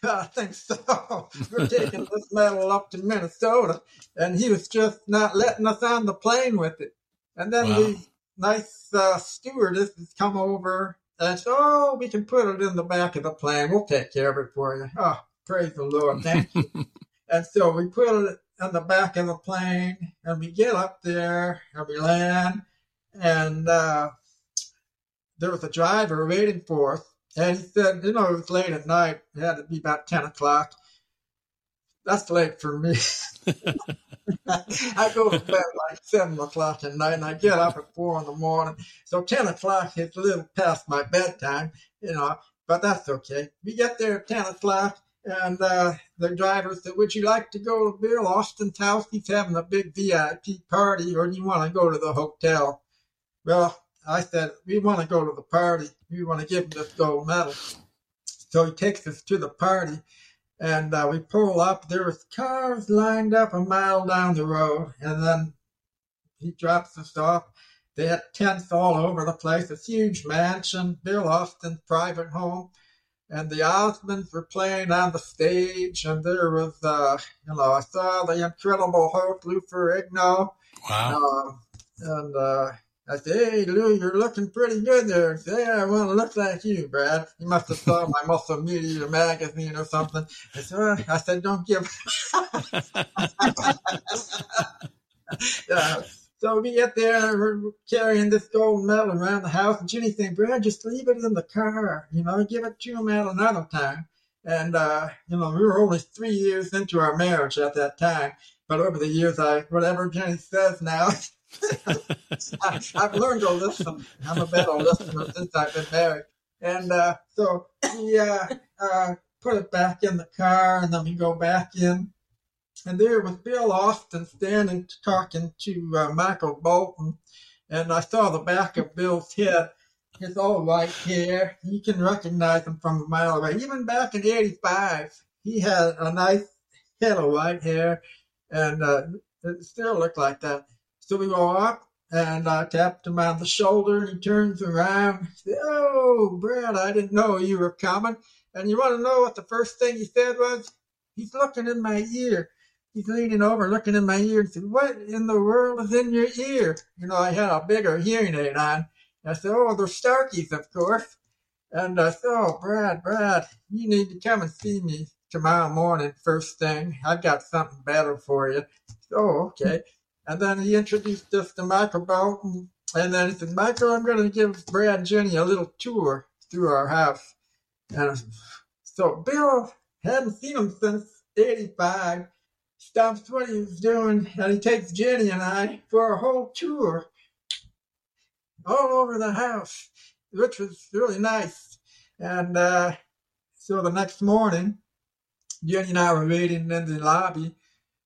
I think so. We're taking this medal up to Minnesota. And he was just not letting us on the plane with it. And then Wow. the nice uh, stewardesses come over and said, Oh, we can put it in the back of the plane. We'll take care of it for you. Oh, praise the Lord. Thank you. (laughs) And so we put it on the back of the plane and we get up there and we land and uh, there was a driver waiting for us and he said, you know, it was late at night. It had to be about 10 o'clock. That's late for me. (laughs) I go to bed like 7 o'clock at night and I get up at 4 in the morning. So 10 o'clock is a little past my bedtime, you know, but that's okay. We get there at 10 o'clock and uh, the driver said, Would you like to go to Bill Austin's house? He's having a big VIP party, or do you want to go to the hotel? Well, I said, We want to go to the party. We want to give him this gold medal. So he takes us to the party, and uh, we pull up. There was cars lined up a mile down the road, and then he drops us off. They had tents all over the place, a huge mansion, Bill Austin's private home and the Osmonds were playing on the stage, and there was, uh, you know, I saw the incredible Hulk Lou Ferrigno, Wow. um, and uh, I said, "Hey, Lou, you're looking pretty good there." He said, "Yeah, I want to look like you, Brad." You must have saw my Muscle Media magazine or something. I said, well, "I said, don't give." (laughs) yeah. So we get there and we're carrying this gold medal around the house. And Jenny saying, Brad, just leave it in the car, you know, give it to him at another time. And, uh, you know, we were only three years into our marriage at that time. But over the years, I, whatever Jenny says now, (laughs) I, I've learned to listen. I'm a better listener since I've been married. And, uh, so we, uh, uh, put it back in the car and then we go back in and there was Bill Austin standing talking to uh, Michael Bolton, and I saw the back of Bill's head. His all white hair. You can recognize him from a mile away. Even back in '85, he had a nice head of white hair, and uh, it still looked like that. So we go up, and I tapped him on the shoulder, and he turns around. Said, "Oh, Brad, I didn't know you were coming." And you want to know what the first thing he said was? He's looking in my ear. He's leaning over, looking in my ear, and said, "What in the world is in your ear?" You know, I had a bigger hearing aid on. I said, "Oh, they're Starkeys, of course." And I said, "Oh, Brad, Brad, you need to come and see me tomorrow morning, first thing. I've got something better for you." Said, oh, okay. And then he introduced us to Michael Bolton, and then he said, "Michael, I'm going to give Brad and Jenny a little tour through our house." And so Bill hadn't seen him since '85 stops what he was doing and he takes Jenny and I for a whole tour all over the house, which was really nice. And uh, so the next morning, Jenny and I were waiting in the lobby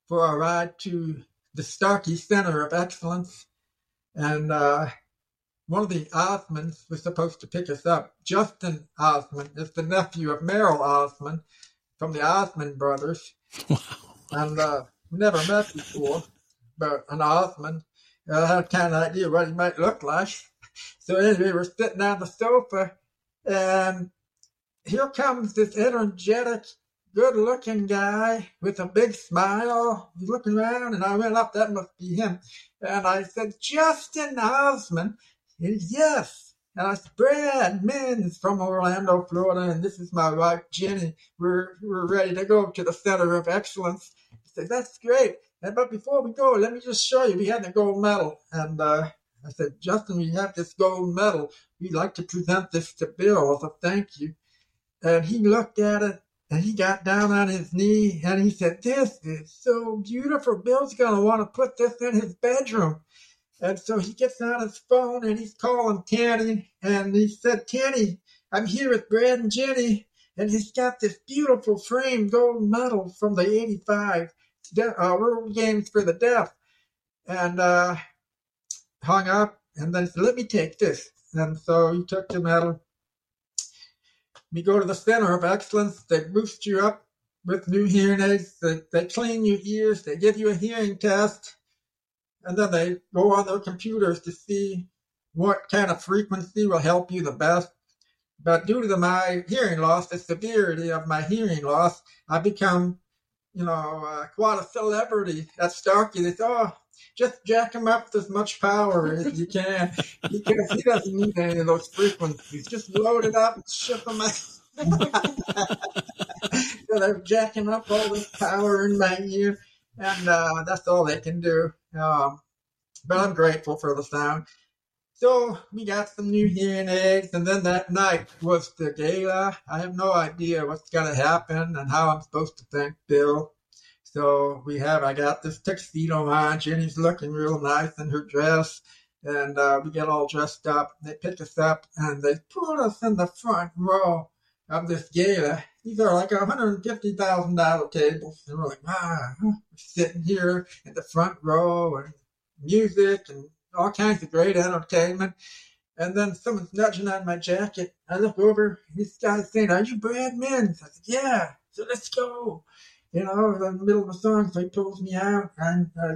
for a ride to the Starkey Center of Excellence. And uh, one of the Osmonds was supposed to pick us up. Justin Osmond is the nephew of Merrill Osmond from the Osmond brothers. Wow. And uh, we never met before, but an Osmond. I had a kind of idea what he might look like. (laughs) So anyway, we're sitting on the sofa, and here comes this energetic, good-looking guy with a big smile. He's looking around, and I went up. That must be him. And I said, Justin Osmond. He said, yes. And I said, Brad Minns from Orlando, Florida, and this is my wife, Jenny. We're, we're ready to go to the Center of Excellence. He said, that's great. And, but before we go, let me just show you. We had the gold medal. And uh, I said, Justin, we have this gold medal. We'd like to present this to Bill as a thank you. And he looked at it and he got down on his knee and he said, This is so beautiful. Bill's going to want to put this in his bedroom. And so he gets on his phone and he's calling Tani. And he said, Tani, I'm here with Brad and Jenny. And he's got this beautiful framed gold medal from the 85 uh, World Games for the Deaf. And uh, hung up and then said, let me take this. And so he took the medal. We go to the Center of Excellence. They boost you up with new hearing aids. They, they clean your ears. They give you a hearing test. And then they go on their computers to see what kind of frequency will help you the best. But due to my hearing loss, the severity of my hearing loss, I become, you know, uh, quite a celebrity at Starkey. They say, oh, just jack him up with as much power as you can because he doesn't need any of those frequencies. Just load it up and ship him out. (laughs) so they're jacking up all this power in my ear, and uh, that's all they can do. Um, but I'm grateful for the sound. So we got some new hearing aids, and then that night was the gala. I have no idea what's going to happen and how I'm supposed to thank Bill. So we have, I got this tuxedo on. Jenny's looking real nice in her dress. And uh, we get all dressed up. They pick us up and they put us in the front row of this gala. These are like $150,000 tables. And we're like, ah, we're sitting here in the front row and music and all kinds of great entertainment. And then someone's nudging on my jacket. I look over, this guy's saying, Are you Brad Minns? I said, Yeah. So let's go you know, in the middle of the song, so he pulls me out and uh,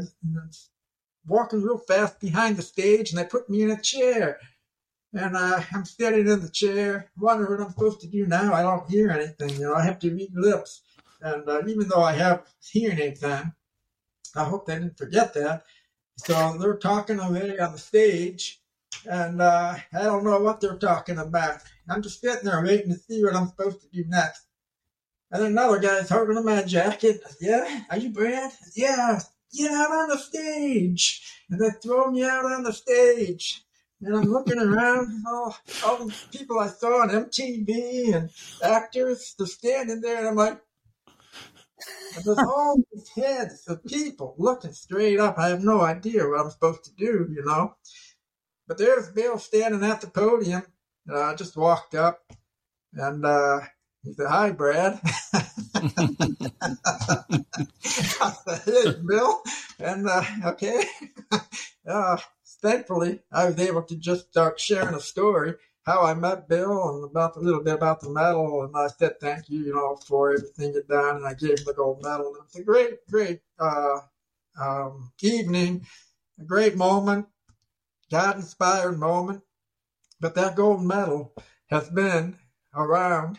walking real fast behind the stage, and they put me in a chair. And uh, I'm sitting in the chair, wondering what I'm supposed to do now. I don't hear anything, you know, I have to read lips. And uh, even though I have hearing aids on, I hope they didn't forget that. So they're talking away on the stage, and uh, I don't know what they're talking about. I'm just sitting there waiting to see what I'm supposed to do next. And then another guy's holding my jacket. Yeah, are you Brad? Yeah, get out on the stage. And they throw me out on the stage. And I'm looking around, all, all the people I saw on MTV and actors, they're standing there, and I'm like, and there's all these heads of people looking straight up. I have no idea what I'm supposed to do, you know. But there's Bill standing at the podium. And I just walked up, and uh, he said, "Hi, Brad." (laughs) Bill. And uh, okay. (laughs) Uh, thankfully, I was able to just start sharing a story how I met Bill and about a little bit about the medal. And I said thank you, you know, for everything you've done. And I gave him the gold medal. And it was a great, great uh, um, evening, a great moment, God inspired moment. But that gold medal has been around.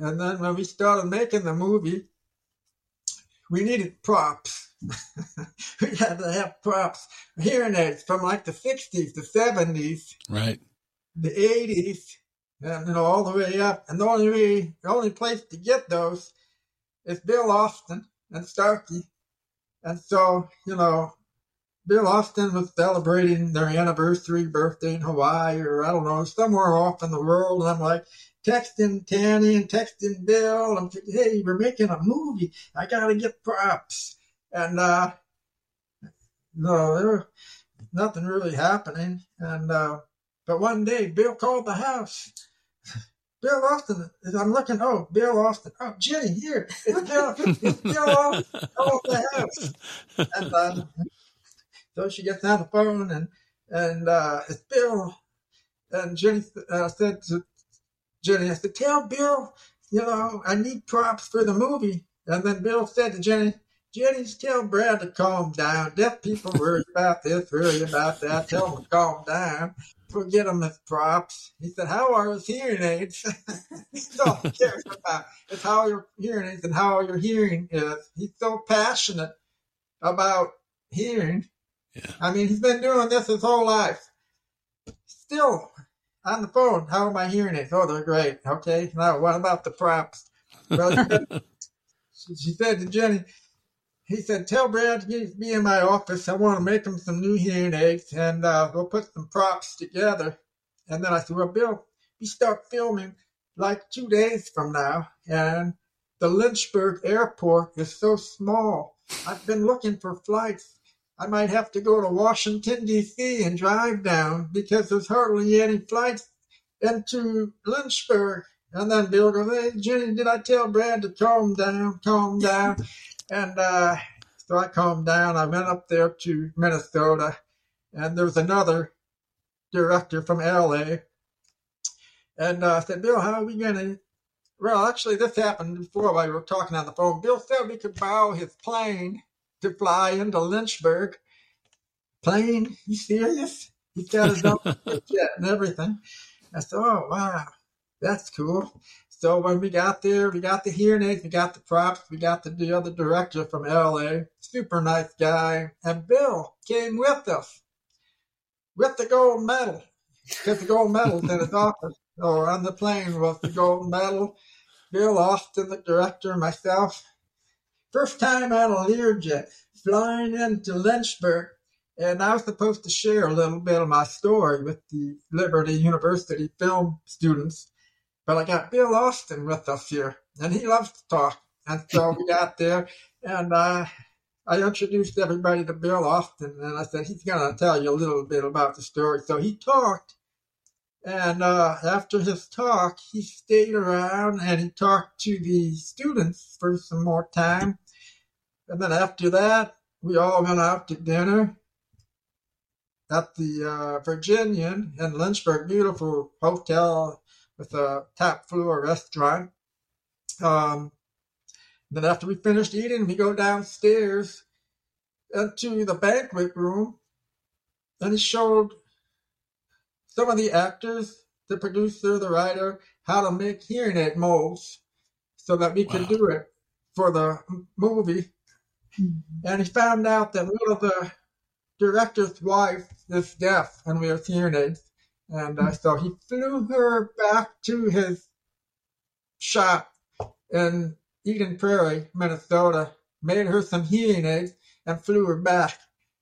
And then when we started making the movie, we needed props. (laughs) we had to have props, hearing aids from like the 60s, the 70s, Right. the 80s, and you know, all the way up. And the only way, the only place to get those is Bill Austin and Starkey. And so, you know, Bill Austin was celebrating their anniversary birthday in Hawaii or I don't know, somewhere off in the world. And I'm like texting Tani and texting Bill. Thinking, hey, we're making a movie. I got to get props. And, uh, no, there was nothing really happening. And, uh, but one day Bill called the house. (laughs) Bill Austin, I'm looking, oh, Bill Austin. Oh, Jenny, here. It's Bill, it's Bill Austin. Called the house. And, uh, so she gets on the phone and and uh, it's Bill. And Jenny uh, said to Jenny, I said, tell Bill, you know, I need props for the movie. And then Bill said to Jenny, Jenny, tell Brad to calm down. Deaf people worry about this, worry about that. Tell him to calm down. Forget him as props. He said, how are his hearing aids? That's all he cares about. It's how your hearing aids and how your hearing is. He's so passionate about hearing. Yeah. I mean, he's been doing this his whole life. Still on the phone. How am I hearing it? Oh, they're great. Okay. Now, what about the props? Well, she said, (laughs) to Jenny, he said, tell Brad to be in my office. I want to make him some new hearing aids and uh, we'll put some props together. And then I said, well, Bill, we start filming like two days from now. And the Lynchburg airport is so small. I've been looking for flights I might have to go to Washington, D.C. and drive down because there's hardly any flights into Lynchburg. And then Bill goes, Hey, Jenny, did I tell Brad to calm down, calm down? and uh, so I calmed down. I went up there to Minnesota, and there was another director from L.A. And uh, I said, Bill, how are we going to? Well, actually, this happened before we were talking on the phone. Bill said we could borrow his plane to fly into Lynchburg. Plane? You serious? He's got his (laughs) own jet and everything. I said, oh, wow, that's cool. So when we got there, we got the hearing aids, we got the props, we got the, the other director from LA, super nice guy. And Bill came with us with the gold medal because the gold medal's in his office. or on the plane was the gold medal. Bill Austin, the director, myself, First time on a Learjet, flying into Lynchburg, and I was supposed to share a little bit of my story with the Liberty University film students. But I got Bill Austin with us here, and he loves to talk. And so we got there, and uh, I introduced everybody to Bill Austin, and I said, he's going to tell you a little bit about the story. So he talked, and uh, after his talk, he stayed around and he talked to the students for some more time. And then after that, we all went out to dinner at the uh, Virginian in Lynchburg, beautiful hotel with a top floor restaurant. Um, then after we finished eating, we go downstairs into the banquet room, and he showed some of the actors, the producer, the writer, how to make hearing aid molds so that we could Wow. do it for the movie. And he found out that one of the director's wife is deaf and wears hearing aids. And uh, so he flew her back to his shop in Eden Prairie, Minnesota, made her some hearing aids, and flew her back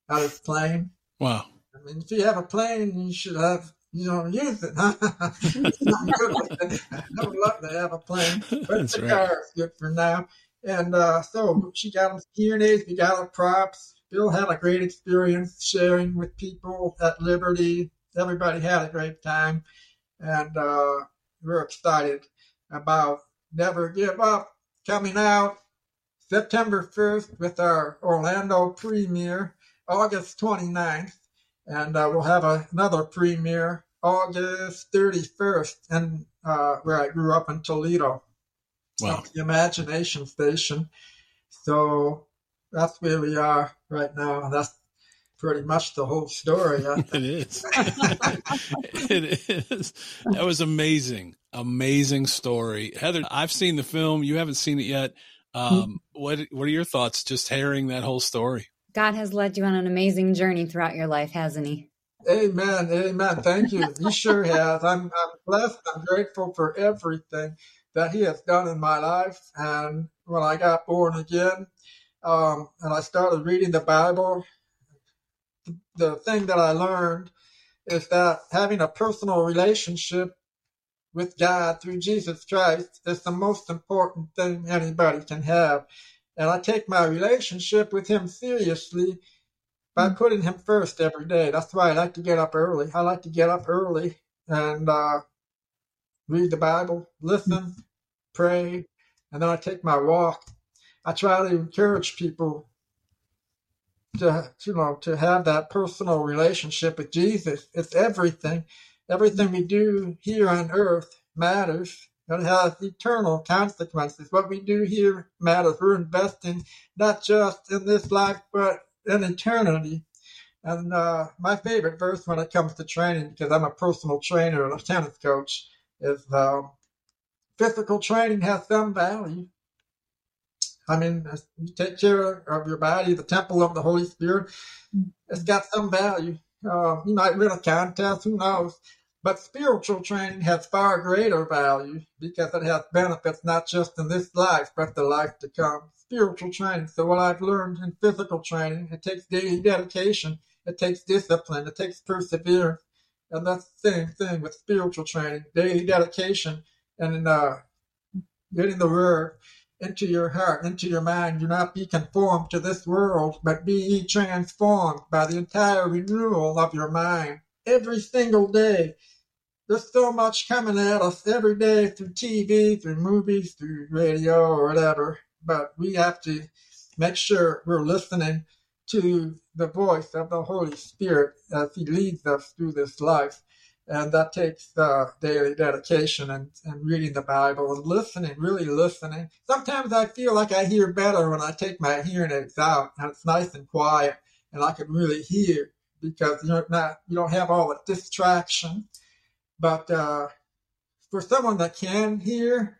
on his plane. Wow. I mean, if you have a plane, you should have, you know, use (laughs) it. It's not good it. I would love to have a plane, (laughs) but That's the right. car is good for now. And uh, so she got hearing aids, we got him props. Bill had a great experience sharing with people at Liberty. Everybody had a great time. And uh, we're excited about Never Give Up coming out September 1st with our Orlando premiere, August 29th. And uh, we'll have a, another premiere August 31st, and uh, where I grew up in Toledo. Wow. The Imagination Station. So that's where we are right now. That's pretty much the whole story. (laughs) it is. (laughs) it is. That was amazing. Amazing story. Heather, I've seen the film. You haven't seen it yet. Um, what What are your thoughts just hearing that whole story? God has led you on an amazing journey throughout your life, hasn't He? Amen. Amen. Thank you. He sure has. I'm, I'm blessed. I'm grateful for everything that He has done in my life. And when I got born again, um, and I started reading the Bible, the, the thing that I learned is that having a personal relationship with God through Jesus Christ is the most important thing anybody can have. And I take my relationship with Him seriously by putting Him first every day. That's why I like to get up early. I like to get up early and uh, read the Bible, listen, pray, and then I take my walk. I try to encourage people to you know to have that personal relationship with Jesus. It's everything. Everything we do here on earth matters. It has eternal consequences. What we do here matters. We're investing not just in this life, but in eternity. And uh, my favorite verse when it comes to training, because I'm a personal trainer and a tennis coach, is uh, physical training has some value. I mean, you take care of your body, the temple of the Holy Spirit. It's got some value. Uh, you might win a contest, who knows? But spiritual training has far greater value because it has benefits not just in this life, but the life to come. Spiritual training. So, what I've learned in physical training, it takes daily dedication, it takes discipline, it takes perseverance. And that's the same thing with spiritual training daily dedication and uh, getting the word into your heart, into your mind. Do not be conformed to this world, but be transformed by the entire renewal of your mind every single day. There's so much coming at us every day through TV, through movies, through radio, or whatever. But we have to make sure we're listening to the voice of the Holy Spirit as He leads us through this life. And that takes uh, daily dedication and, and reading the Bible and listening, really listening. Sometimes I feel like I hear better when I take my hearing aids out and it's nice and quiet and I can really hear because you're not, you don't have all the distraction. But uh, for someone that can hear,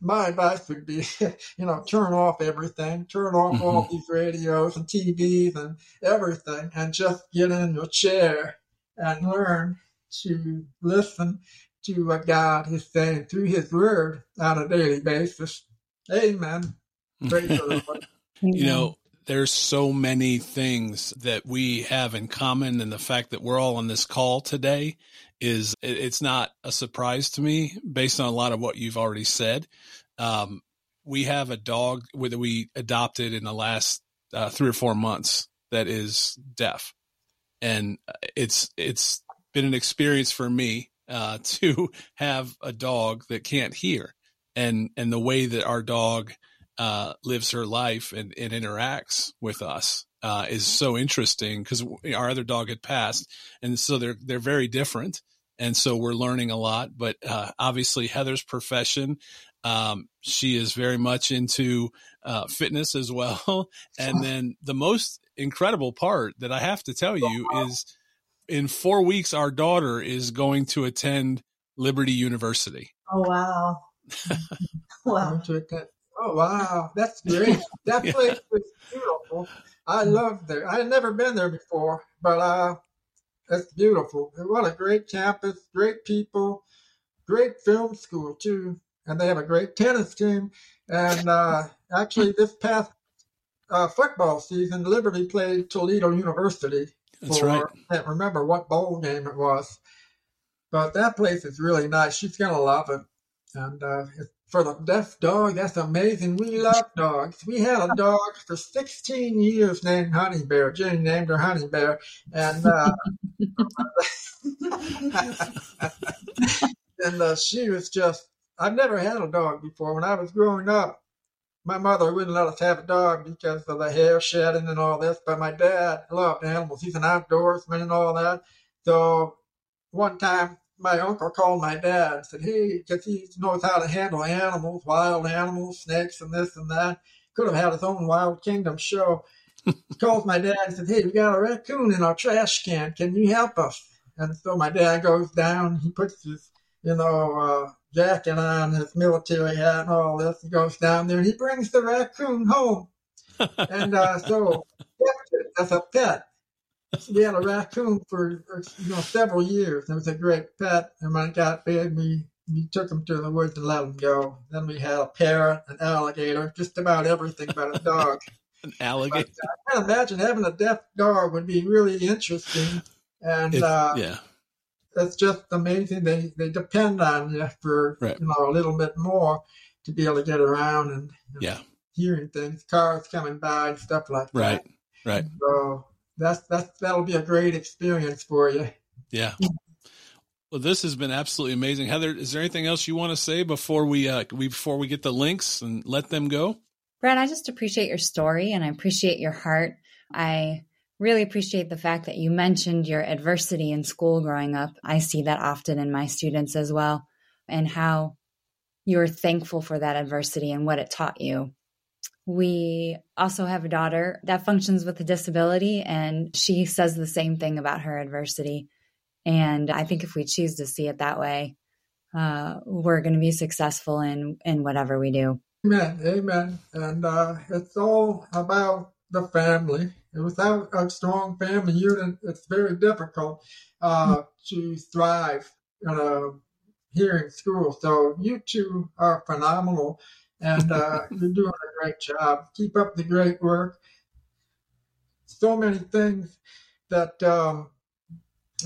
my advice would be, (laughs) you know, turn off everything, turn off mm-hmm. all these radios and TVs and everything, and just get in your chair and learn to listen to what God is saying through His Word on a daily basis. Amen. (laughs) you know, there's so many things that we have in common, and the fact that we're all on this call today is it's not a surprise to me based on a lot of what you've already said. Um, we have a dog that we adopted in the last uh, three or four months that is deaf, and it's it's been an experience for me uh, (laughs) to have a dog that can't hear, and and the way that our dog uh, lives her life and, and interacts with us uh, is so interesting because our other dog had passed, and so they're they're very different, and so we're learning a lot. But uh, obviously, Heather's profession, um, she is very much into uh, fitness as well, (laughs) and then the most incredible part that I have to tell you is in four weeks, our daughter is going to attend Liberty University. Oh wow! (laughs) wow! Oh wow, that's (laughs) great. That place is beautiful. I love there. I've never been there before, but uh, it's beautiful. What a great campus, great people, great film school too, and they have a great tennis team. And uh, actually, this past uh, football season, Liberty played Toledo University that's for, right. I can't remember what bowl game it was, but that place is really nice. She's gonna love it. And uh, for the deaf dog, that's amazing. We love dogs. We had a dog for 16 years named Honey Bear. Jenny named her Honey Bear, and uh, (laughs) and uh, she was just. I've never had a dog before. When I was growing up, my mother wouldn't let us have a dog because of the hair shedding and all this, but my dad loved animals. He's an outdoorsman and all that. So one time my uncle called my dad and said, Hey, because he knows how to handle animals, wild animals, snakes, and this and that. Could have had his own Wild Kingdom show. he calls my dad and said, Hey, we got a raccoon in our trash can. Can you help us? And so my dad goes down. He puts his, you know, uh, jacket on, his military hat, and all this. He goes down there and he brings the raccoon home. (laughs) and uh, so kept it as a pet. We had a raccoon for you know several years. It was a great pet. And when it got big, we we took him to the woods and let him go. Then we had a parrot, an alligator, just about everything but a dog. (laughs) An alligator. But I can't imagine having a deaf dog would be really interesting. And It- uh, yeah. it's just amazing. They they depend on you for Right. you know a little bit more to be able to get around and you know, Yeah. hearing things, cars coming by and stuff like Right. that. Right. So that's that's that'll be a great experience for you. Yeah. Well, this has been absolutely amazing. Heather, is there anything else you want to say before we uh we before we get the links and let them go? Brad, I just appreciate your story and I appreciate your heart. I really appreciate the fact that you mentioned your adversity in school growing up. I see that often in my students as well, and how you're thankful for that adversity and what it taught you. We also have a daughter that functions with a disability, and she says the same thing about her adversity. And I think if we choose to see it that way, uh, we're going to be successful in in whatever we do. Amen, amen. And uh, it's all about the family. And without a strong family unit, it's very difficult uh, to thrive in a hearing school. So you two are phenomenal, and uh, you're doing a great job. Keep up the great work. So many things that um,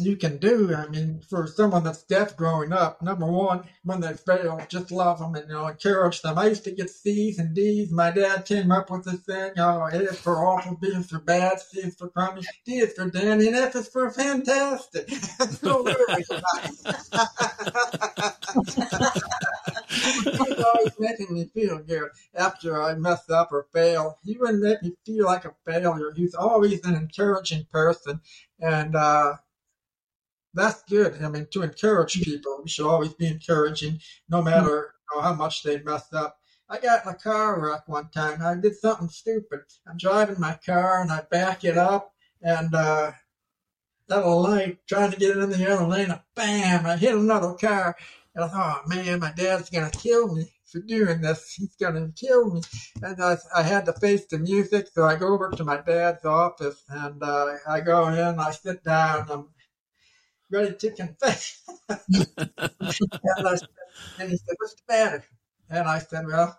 you can do. I mean, for someone that's deaf growing up, number one, when they fail, just love them and you know encourage them. I used to get C's and D's. My dad came up with this thing: oh, A is for awful, B is for bad, C is for crummy, D is for dandy, and F is for fantastic. (laughs) so literally, he was always making me feel good after I mess up or fail. He wouldn't make me feel like a failure. He was always an encouraging person, and. uh that's good. I mean, to encourage people, we should always be encouraging, no matter you know, how much they mess up. I got in a car wreck one time. I did something stupid. I'm driving my car and I back it up and uh, at a light, trying to get it in the other lane. And bam! I hit another car. And I thought, oh man, my dad's gonna kill me for doing this. He's gonna kill me. And I, I had to face the music, so I go over to my dad's office and uh, I go in. I sit down. I'm ready to confess. and, I said, and he said, What's the matter? And I said, Well,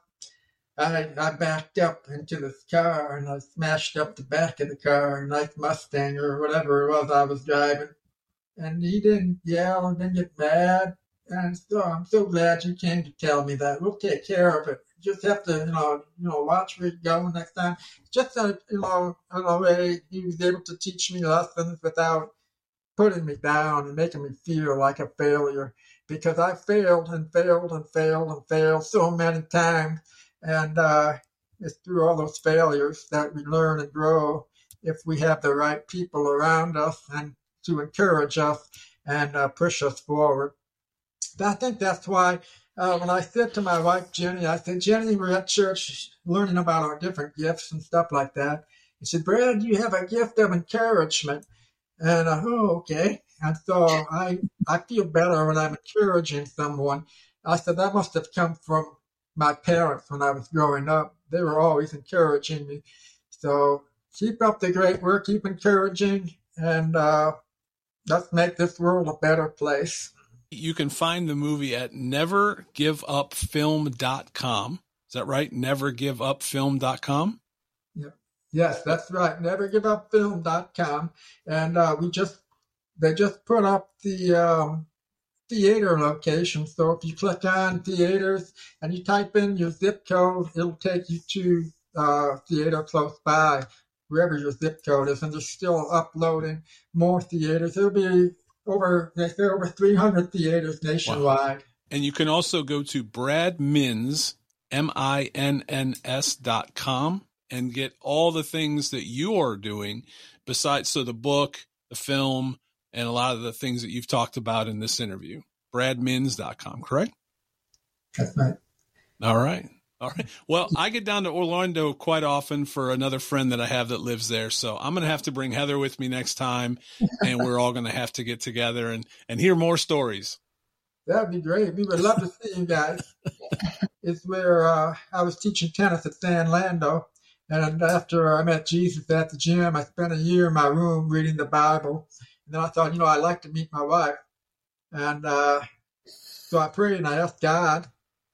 I, I backed up into this car and I smashed up the back of the car, a nice Mustang or whatever it was I was driving. And he didn't yell and didn't get mad. And so I'm so glad you came to tell me that. We'll take care of it. Just have to, you know, you know, watch where you go next time. Just a, you know, in a way, he was able to teach me lessons without putting me down and making me feel like a failure because I failed and failed and failed and failed so many times. And uh, it's through all those failures that we learn and grow if we have the right people around us and to encourage us and uh, push us forward. But I think that's why uh, when I said to my wife, Jenny, I said, Jenny, we're at church learning about our different gifts and stuff like that. He said, Brad, you have a gift of encouragement. And uh, oh, okay. And so I I feel better when I'm encouraging someone. I said that must have come from my parents when I was growing up. They were always encouraging me. So keep up the great work, keep encouraging, and uh, let's make this world a better place. You can find the movie at nevergiveupfilm.com. Is that right? Nevergiveupfilm.com? Yes, that's right. Nevergiveupfilm.com. And uh, we just, they just put up the um, theater location. So if you click on theaters and you type in your zip code, it'll take you to uh, theater close by, wherever your zip code is. And they're still uploading more theaters. There'll be over, they say over 300 theaters nationwide. And you can also go to Brad Minns, M I N N S dot com, and get all the things that you are doing besides so the book, the film, and a lot of the things that you've talked about in this interview. BradMinns.com, correct? That's right. All right. All right. Well, I get down to Orlando quite often for another friend that I have that lives there. So I'm going to have to bring Heather with me next time, and we're all going to have to get together and, and hear more stories. That'd be great. We would love to see you guys. (laughs) it's where uh, I was teaching tennis at Sanlando. And after I met Jesus at the gym, I spent a year in my room reading the Bible. And then I thought, you know, I'd like to meet my wife. And uh, so I prayed and I asked God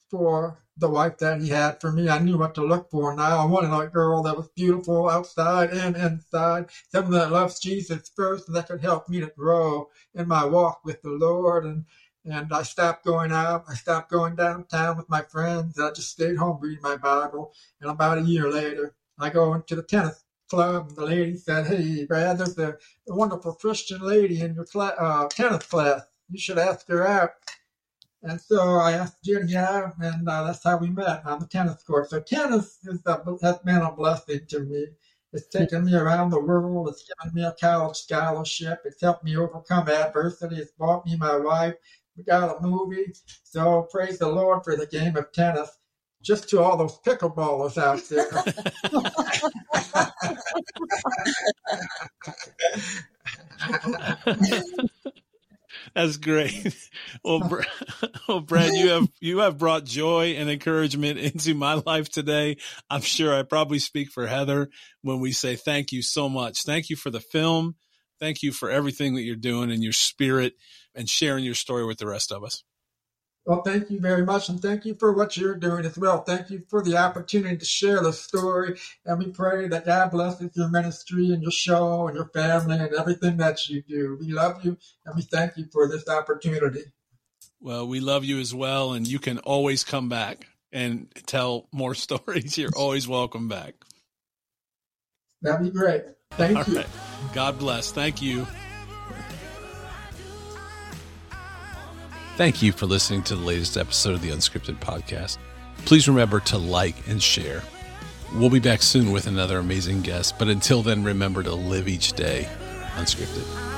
for the wife that he had for me. I knew what to look for now. I wanted a girl that was beautiful outside and inside, someone that loves Jesus first and that could help me to grow in my walk with the Lord. And and I stopped going out. I stopped going downtown with my friends. I just stayed home reading my Bible. And about a year later, I go into the tennis club. And the lady said, "Hey, Brad, there's a, wonderful Christian lady in your cl- uh, tennis class. You should ask her out." And so I asked Jenny out, and uh, that's how we met on the tennis court. So tennis is a, has been a blessing to me. It's taken me around the world. It's given me a college scholarship. It's helped me overcome adversity. It's bought me my wife. We got a movie. So praise the Lord for the game of tennis. Just to all those pickleballers out there. (laughs) That's great. Well, Br- (laughs) well, Brad, you have you have brought joy and encouragement into my life today. I'm sure I probably speak for Heather when we say thank you so much. Thank you for the film. Thank you for everything that you're doing and your spirit and sharing your story with the rest of us. Well, thank you very much, and thank you for what you're doing as well. Thank you for the opportunity to share the story, and we pray that God blesses your ministry and your show and your family and everything that you do. We love you, and we thank you for this opportunity. Well, we love you as well, and you can always come back and tell more (laughs) stories. You're always welcome back. That'd be great. Thank All you. right. God bless. Thank you. Thank you for listening to the latest episode of the Unscripted Podcast. Please remember to like and share. We'll be back soon with another amazing guest, but until then, remember to live each day unscripted.